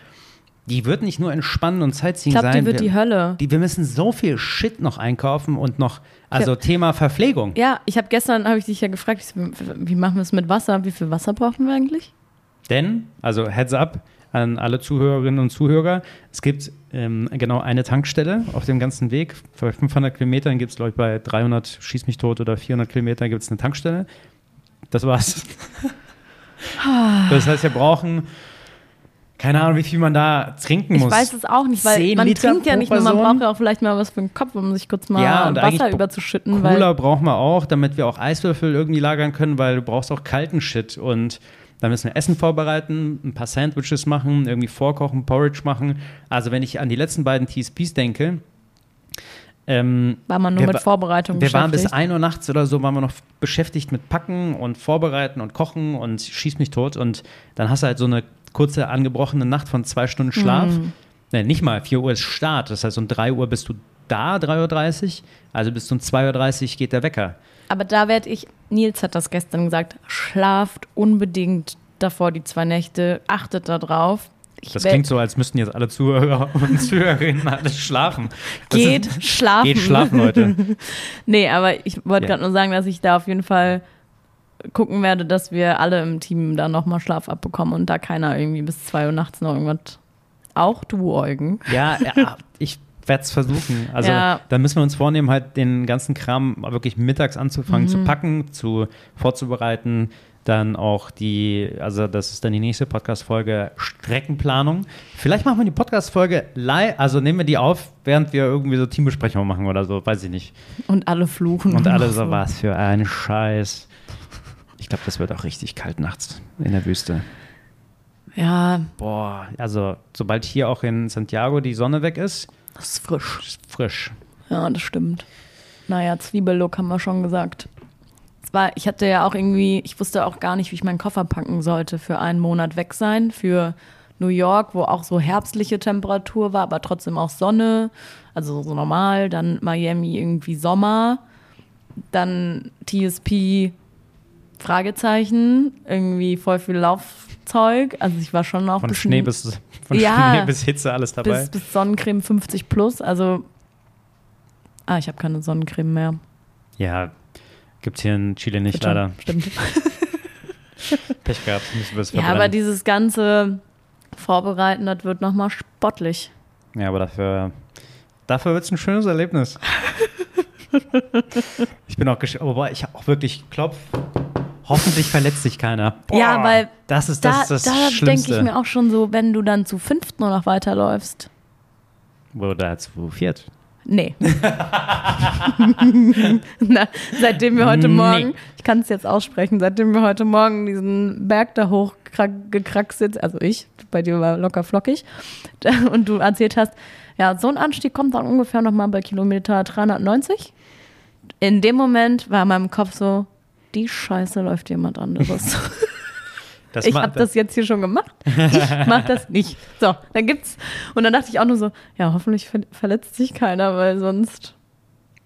die wird nicht nur entspannen und Ich Sightseeing glaube, sein. die wird wir, die Hölle. die, wir müssen so viel Shit noch einkaufen und noch, also Thema Verpflegung. Ja, ich habe gestern, habe ich dich ja gefragt, ich wie machen wir es mit Wasser? Wie viel Wasser brauchen wir eigentlich? Denn, also Heads up an alle Zuhörerinnen und Zuhörer, es gibt ähm, genau eine Tankstelle auf dem ganzen Weg. Bei 500 Kilometern gibt es, glaube ich, bei 300, schieß mich tot, oder 400 Kilometern gibt es eine Tankstelle. Das war's. das heißt, wir brauchen keine Ahnung, wie viel man da trinken Ich muss. weiß es auch nicht, weil 10 man Liter trinkt ja nicht nur, man braucht ja auch vielleicht mal was für den Kopf, um sich kurz mal Ja, Wasser überzuschütten. Cooler Weil, brauchen wir auch, damit wir auch Eiswürfel irgendwie lagern können, weil du brauchst auch kalten Shit. Und dann müssen wir Essen vorbereiten, ein paar Sandwiches machen, irgendwie vorkochen, Porridge machen. Also wenn ich an die letzten beiden TSPs denke, ähm, war man nur wir mit Vorbereitung wir waren bis beschäftigt. 1 Uhr nachts oder so, waren wir noch beschäftigt mit Packen und Vorbereiten und Kochen und schieß mich tot. Und dann hast du halt so eine kurze angebrochene Nacht von zwei Stunden Schlaf. Mhm. Nee, nicht mal, 4 Uhr ist Start. Das heißt, um 3 Uhr bist du da, 3.30 Uhr. Also bis um 2.30 Uhr geht der Wecker. Aber da werde ich, Nils hat das gestern gesagt, schlaft unbedingt davor die zwei Nächte, achtet da drauf. Ich Das klingt so, als müssten jetzt alle Zuhörer <laughs> und Zuhörerinnen alles schlafen. Das Geht ist, schlafen. geht schlafen, Leute. <laughs> Nee, aber ich wollte Ja. gerade nur sagen, dass ich da auf jeden Fall gucken werde, dass wir alle im Team da nochmal Schlaf abbekommen und da keiner irgendwie bis zwei Uhr nachts noch irgendwas. Auch du, Eugen. Ja, ja <laughs> ich werde es versuchen. Also Ja. da müssen wir uns vornehmen, halt den ganzen Kram wirklich mittags anzufangen Mhm. zu packen, zu vorzubereiten. Dann auch die, also das ist dann die nächste Podcast-Folge, Streckenplanung. Vielleicht machen wir die Podcast-Folge live, also nehmen wir die auf, während wir irgendwie so Teambesprechungen machen oder so, weiß ich nicht. Und alle fluchen. Und alle so, was für ein Scheiß. Ich glaube, das wird auch richtig kalt nachts in der Wüste. Ja, Boah, also sobald hier auch in Santiago die Sonne weg ist, das ist frisch. ist frisch. Ja, das stimmt. Naja, Zwiebellook haben wir schon gesagt. Es war, ich hatte ja auch irgendwie, ich wusste auch gar nicht, wie ich meinen Koffer packen sollte für einen Monat weg sein. Für New York, wo auch so herbstliche Temperatur war, aber trotzdem auch Sonne. Also so normal. Dann Miami irgendwie Sommer. Dann TSP Fragezeichen. Irgendwie voll viel Laufzeug. Also ich war schon auch Von Schnee bis, von Ja. <laughs> Schnee bis Hitze alles dabei. bis, bis Sonnencreme 50 plus. Also, ah, ich habe keine Sonnencreme mehr. ja, gibt's hier in Chile nicht schon, leider. Stimmt. <laughs> Pech gehabt, müssen wir es Ja, aber dieses ganze Vorbereiten, das wird nochmal spottlich. Ja, aber dafür, dafür wird es ein schönes Erlebnis. <laughs> ich bin auch gespannt, wobei ich auch wirklich klopf. Hoffentlich verletzt sich keiner. Ja, weil das ist Da, das, ist das da denke ich mir auch schon so, wenn du dann zu fünft nur noch weiterläufst. Oder zu viert. Nee. <laughs> Na, seitdem wir heute Nee. Morgen, ich kann es jetzt aussprechen, seitdem wir heute Morgen diesen Berg da hoch gekraxt sind, also ich, bei dir war locker flockig, <laughs> und du erzählt hast, ja, so ein Anstieg kommt dann ungefähr nochmal bei Kilometer 390. In dem Moment war in meinem Kopf so, die Scheiße läuft jemand anderes. <laughs> Das ich habe das jetzt hier schon gemacht. Ich mache das nicht. So, dann gibt's. Und dann dachte ich auch nur so, ja, hoffentlich ver verletzt sich keiner, weil sonst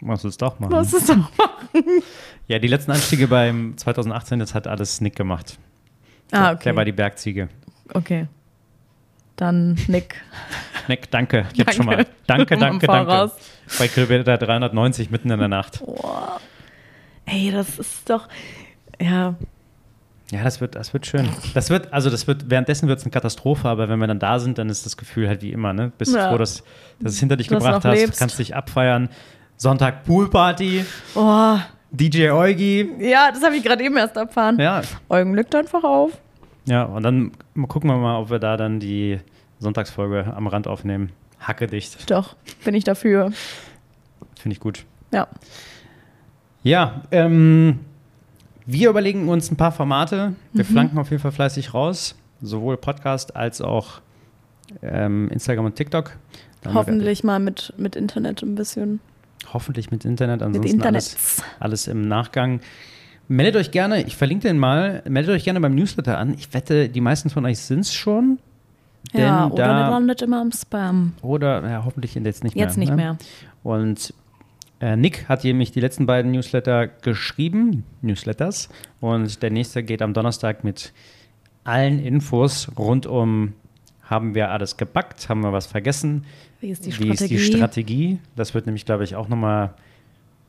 Musst du es doch machen. was ist doch machen. <laughs> Ja, die letzten Anstiege beim 2018, das hat alles Nick gemacht. Ah, okay. Der war die Bergziege. Okay. Dann Nick. <laughs> Nick, danke. Jetzt Danke. schon mal. Danke, danke, danke. Bei Kilometer 390 mitten in der Nacht. Boah. Ey, das ist doch. Ja, Ja, das wird, das wird schön. Das wird, also das wird, währenddessen wird es eine Katastrophe, aber wenn wir dann da sind, dann ist das Gefühl halt wie immer, ne? Bist Ja. froh, dass, dass es hinter dich Dass gebracht hast, lebst. kannst dich abfeiern. Sonntag Poolparty, oh. DJ Eugi. ja das habe ich gerade eben erst erfahren. Ja. Eugen lügt einfach auf. Ja, und dann gucken wir mal, ob wir da dann die Sonntagsfolge am Rand aufnehmen. Hacke dicht. Doch, bin ich dafür. Finde ich gut. Ja. Ja, ähm, wir überlegen uns ein paar Formate. Wir Mhm. flanken auf jeden Fall fleißig raus. Sowohl Podcast als auch ähm, Instagram und TikTok. Da haben wir- Hoffentlich mal mit, mit Internet ein bisschen. Hoffentlich mit Internet, Mit ansonsten alles, Internets. alles im Nachgang. Meldet euch gerne, ich verlinke den mal, meldet euch gerne beim Newsletter an. Ich wette, die meisten von euch sind es schon. Ja, oder da, landet immer im Spam. oder ja, hoffentlich jetzt nicht Jetzt mehr. nicht ne? mehr. Und Nick hat nämlich die letzten beiden Newsletter geschrieben, Newsletters. Und der nächste geht am Donnerstag mit allen Infos rund um, haben wir alles gepackt, haben wir was vergessen, Wie ist die wie ist die Strategie? Strategie. Das wird nämlich, glaube ich, auch nochmal,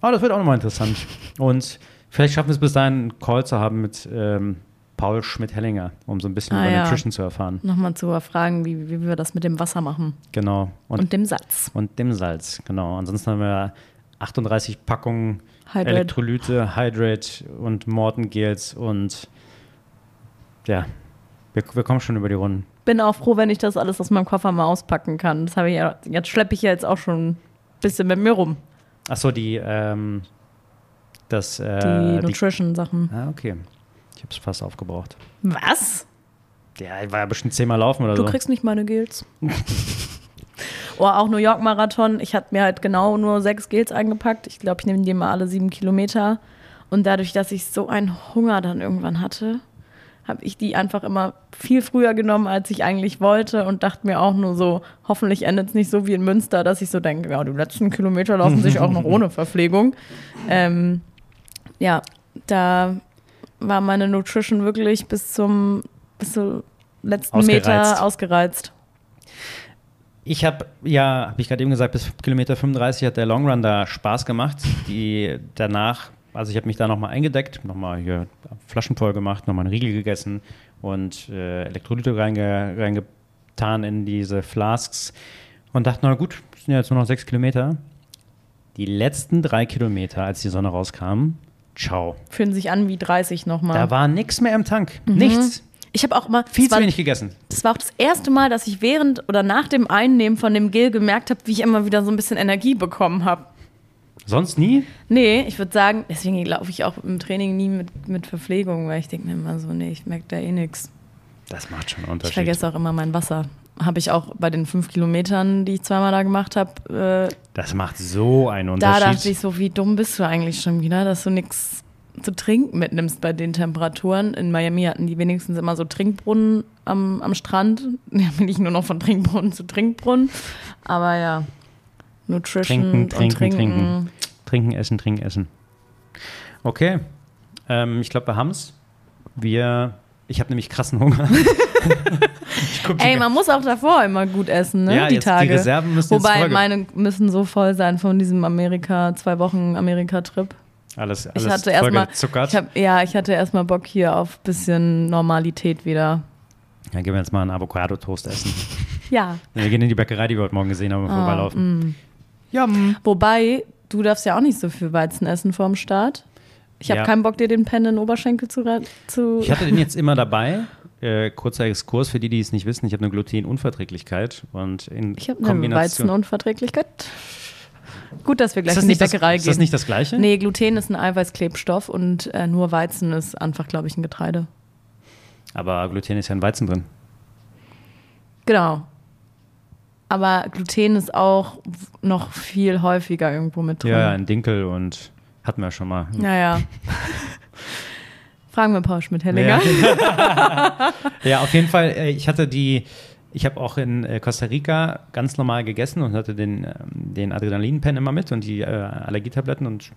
oh, das wird auch nochmal interessant. Und vielleicht schaffen wir es bis dahin, einen Call zu haben mit ähm, Paul Schmidt-Hellinger, um so ein bisschen Ah, über ja. Nutrition zu erfahren. Nochmal zu erfragen, wie, wie wir das mit dem Wasser machen Genau. und, Und, dem Salz. und dem Salz, genau. Ansonsten haben wir 38 Packungen Hydrate. Elektrolyte, Hydrate und Morton-Gels und ja, wir, wir kommen schon über die Runden. Bin auch froh, wenn ich das alles aus meinem Koffer mal auspacken kann. Das habe ich ja, jetzt schleppe ich ja jetzt auch schon ein bisschen mit mir rum. Achso, die, ähm, das, äh, die, Nutrition-Sachen. Ah, okay. Ich habe es fast aufgebraucht. Was? Ja, ich war ja bestimmt zehnmal laufen oder Du so. kriegst nicht meine Gels. <laughs> oh, auch New York Marathon. Ich hatte mir halt genau nur sechs Gels eingepackt. Ich glaube, ich nehme die mal alle sieben Kilometer. Und dadurch, dass ich so einen Hunger dann irgendwann hatte, habe ich die einfach immer viel früher genommen, als ich eigentlich wollte und dachte mir auch nur so, hoffentlich endet es nicht so wie in Münster, dass ich so denke, ja, die letzten Kilometer laufen sich auch noch <laughs> ohne Verpflegung. Ähm, ja, da war meine Nutrition wirklich bis zum, bis zum letzten Ausgereizt. Meter ausgereizt. Ich habe, ja, habe ich gerade eben gesagt, bis Kilometer 35 hat der Long Run da Spaß gemacht. Die danach, also ich habe mich da nochmal eingedeckt, nochmal hier Flaschen voll gemacht, nochmal einen Riegel gegessen und äh, Elektrolyte reinge, reingetan in diese Flasks und dachte, na gut, sind ja jetzt nur noch sechs Kilometer. Die letzten drei Kilometer, als die Sonne rauskam, ciao. Fühlen sich an wie 30 nochmal. Da war nichts mehr im Tank. Nichts. Ich habe auch immer, Viel zu wenig gegessen. das war auch das erste Mal, dass ich während oder nach dem Einnehmen von dem Gel gemerkt habe, wie ich immer wieder so ein bisschen Energie bekommen habe. Sonst nie? Nee, ich würde sagen, deswegen laufe ich auch im Training nie mit, mit Verpflegung, weil ich denke mir immer so, nee, ich merke da eh nichts. Das macht schon einen Ich Unterschied. vergesse auch immer mein Wasser. Habe ich auch bei den fünf Kilometern, die ich zweimal da gemacht habe, äh, Das macht so einen da Unterschied. dachte ich so, wie dumm bist du eigentlich schon wieder, dass du nichts zu trinken mitnimmst bei den Temperaturen. In Miami hatten die wenigstens immer so Trinkbrunnen am, am Strand. <laughs> Ja, bin ich nur noch von Trinkbrunnen zu Trinkbrunnen. Aber ja, Nutrition Trinken, trinken, Trinken. trinken. Trinken, essen, trinken, essen. Okay. Ähm, ich glaube, wir haben es. Wir. Ich habe nämlich krassen Hunger. <laughs> Ey, die- man muss auch davor immer gut essen, ne? Ja, die jetzt die Tage. Reserven müssen jetzt Wobei ge- meine müssen so voll sein von diesem Amerika, zwei Wochen Amerika-Trip. Alles, alles Ich hatte erstmal, vollgezuckert. ich hab, ja, ich hatte erstmal Bock hier auf bisschen Normalität wieder. Ja, gehen wir jetzt mal einen Avocado-Toast essen. <laughs> Ja. wir gehen in die Bäckerei, die wir heute Morgen gesehen haben, Ah, vorbeilaufen. mm. Ja, mm. Wobei, du darfst ja auch nicht so viel Weizen essen vorm Start. Ich habe Ja. keinen Bock, dir den Pen in den Oberschenkel zu. zu Ich hatte den jetzt <laughs> immer dabei. Äh, kurzer Exkurs für die, die es nicht wissen. Ich habe eine Glutenunverträglichkeit und in ich habe eine. Weizenunverträglichkeit. Gut, dass wir gleich in die nicht das, Bäckerei ist gehen. das nicht das Gleiche? nee, Gluten ist ein Eiweißklebstoff und äh, nur Weizen ist einfach, glaube ich, ein Getreide. Aber Gluten ist ja in Weizen drin. Genau. Aber Gluten ist auch noch viel häufiger irgendwo mit drin. Ja, ja, in Dinkel und hatten wir schon mal. Naja. <laughs> Fragen wir Paul Schmidt-Hellinger. Ja. <laughs> ja, auf jeden Fall. äh, Ich hatte die, ich habe auch in äh, Costa Rica ganz normal gegessen und hatte den, ähm, den Adrenalinpen immer mit und die äh, Allergietabletten und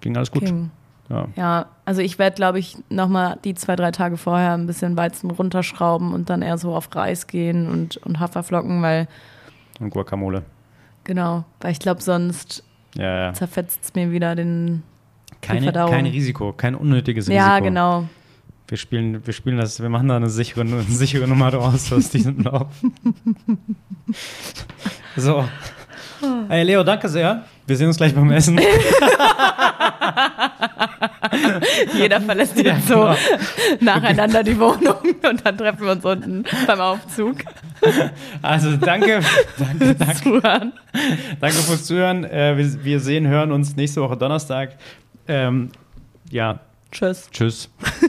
ging alles gut. King. Ja. Ja, also ich werde, glaube ich, nochmal die zwei, drei Tage vorher ein bisschen Weizen runterschrauben und dann eher so auf Reis gehen und, und Haferflocken, weil, Und Guacamole. genau, weil ich glaube, sonst Ja, ja. zerfetzt es mir wieder den. Keine, kein Risiko, kein unnötiges Risiko. Ja, genau. Wir spielen, wir spielen das, wir machen da eine sichere, eine sichere Nummer draus aus diesem Lauf. <laughs> so. Hey Leo, danke sehr. Wir sehen uns gleich beim Essen. <laughs> Jeder verlässt jetzt Ja, so genau. nacheinander die Wohnung und dann treffen wir uns unten beim Aufzug. Also danke, danke, danke, Zuhören. danke fürs Zuhören. Äh, wir, wir sehen, hören uns nächste Woche Donnerstag. Ähm, ja, Tschüss. tschüss.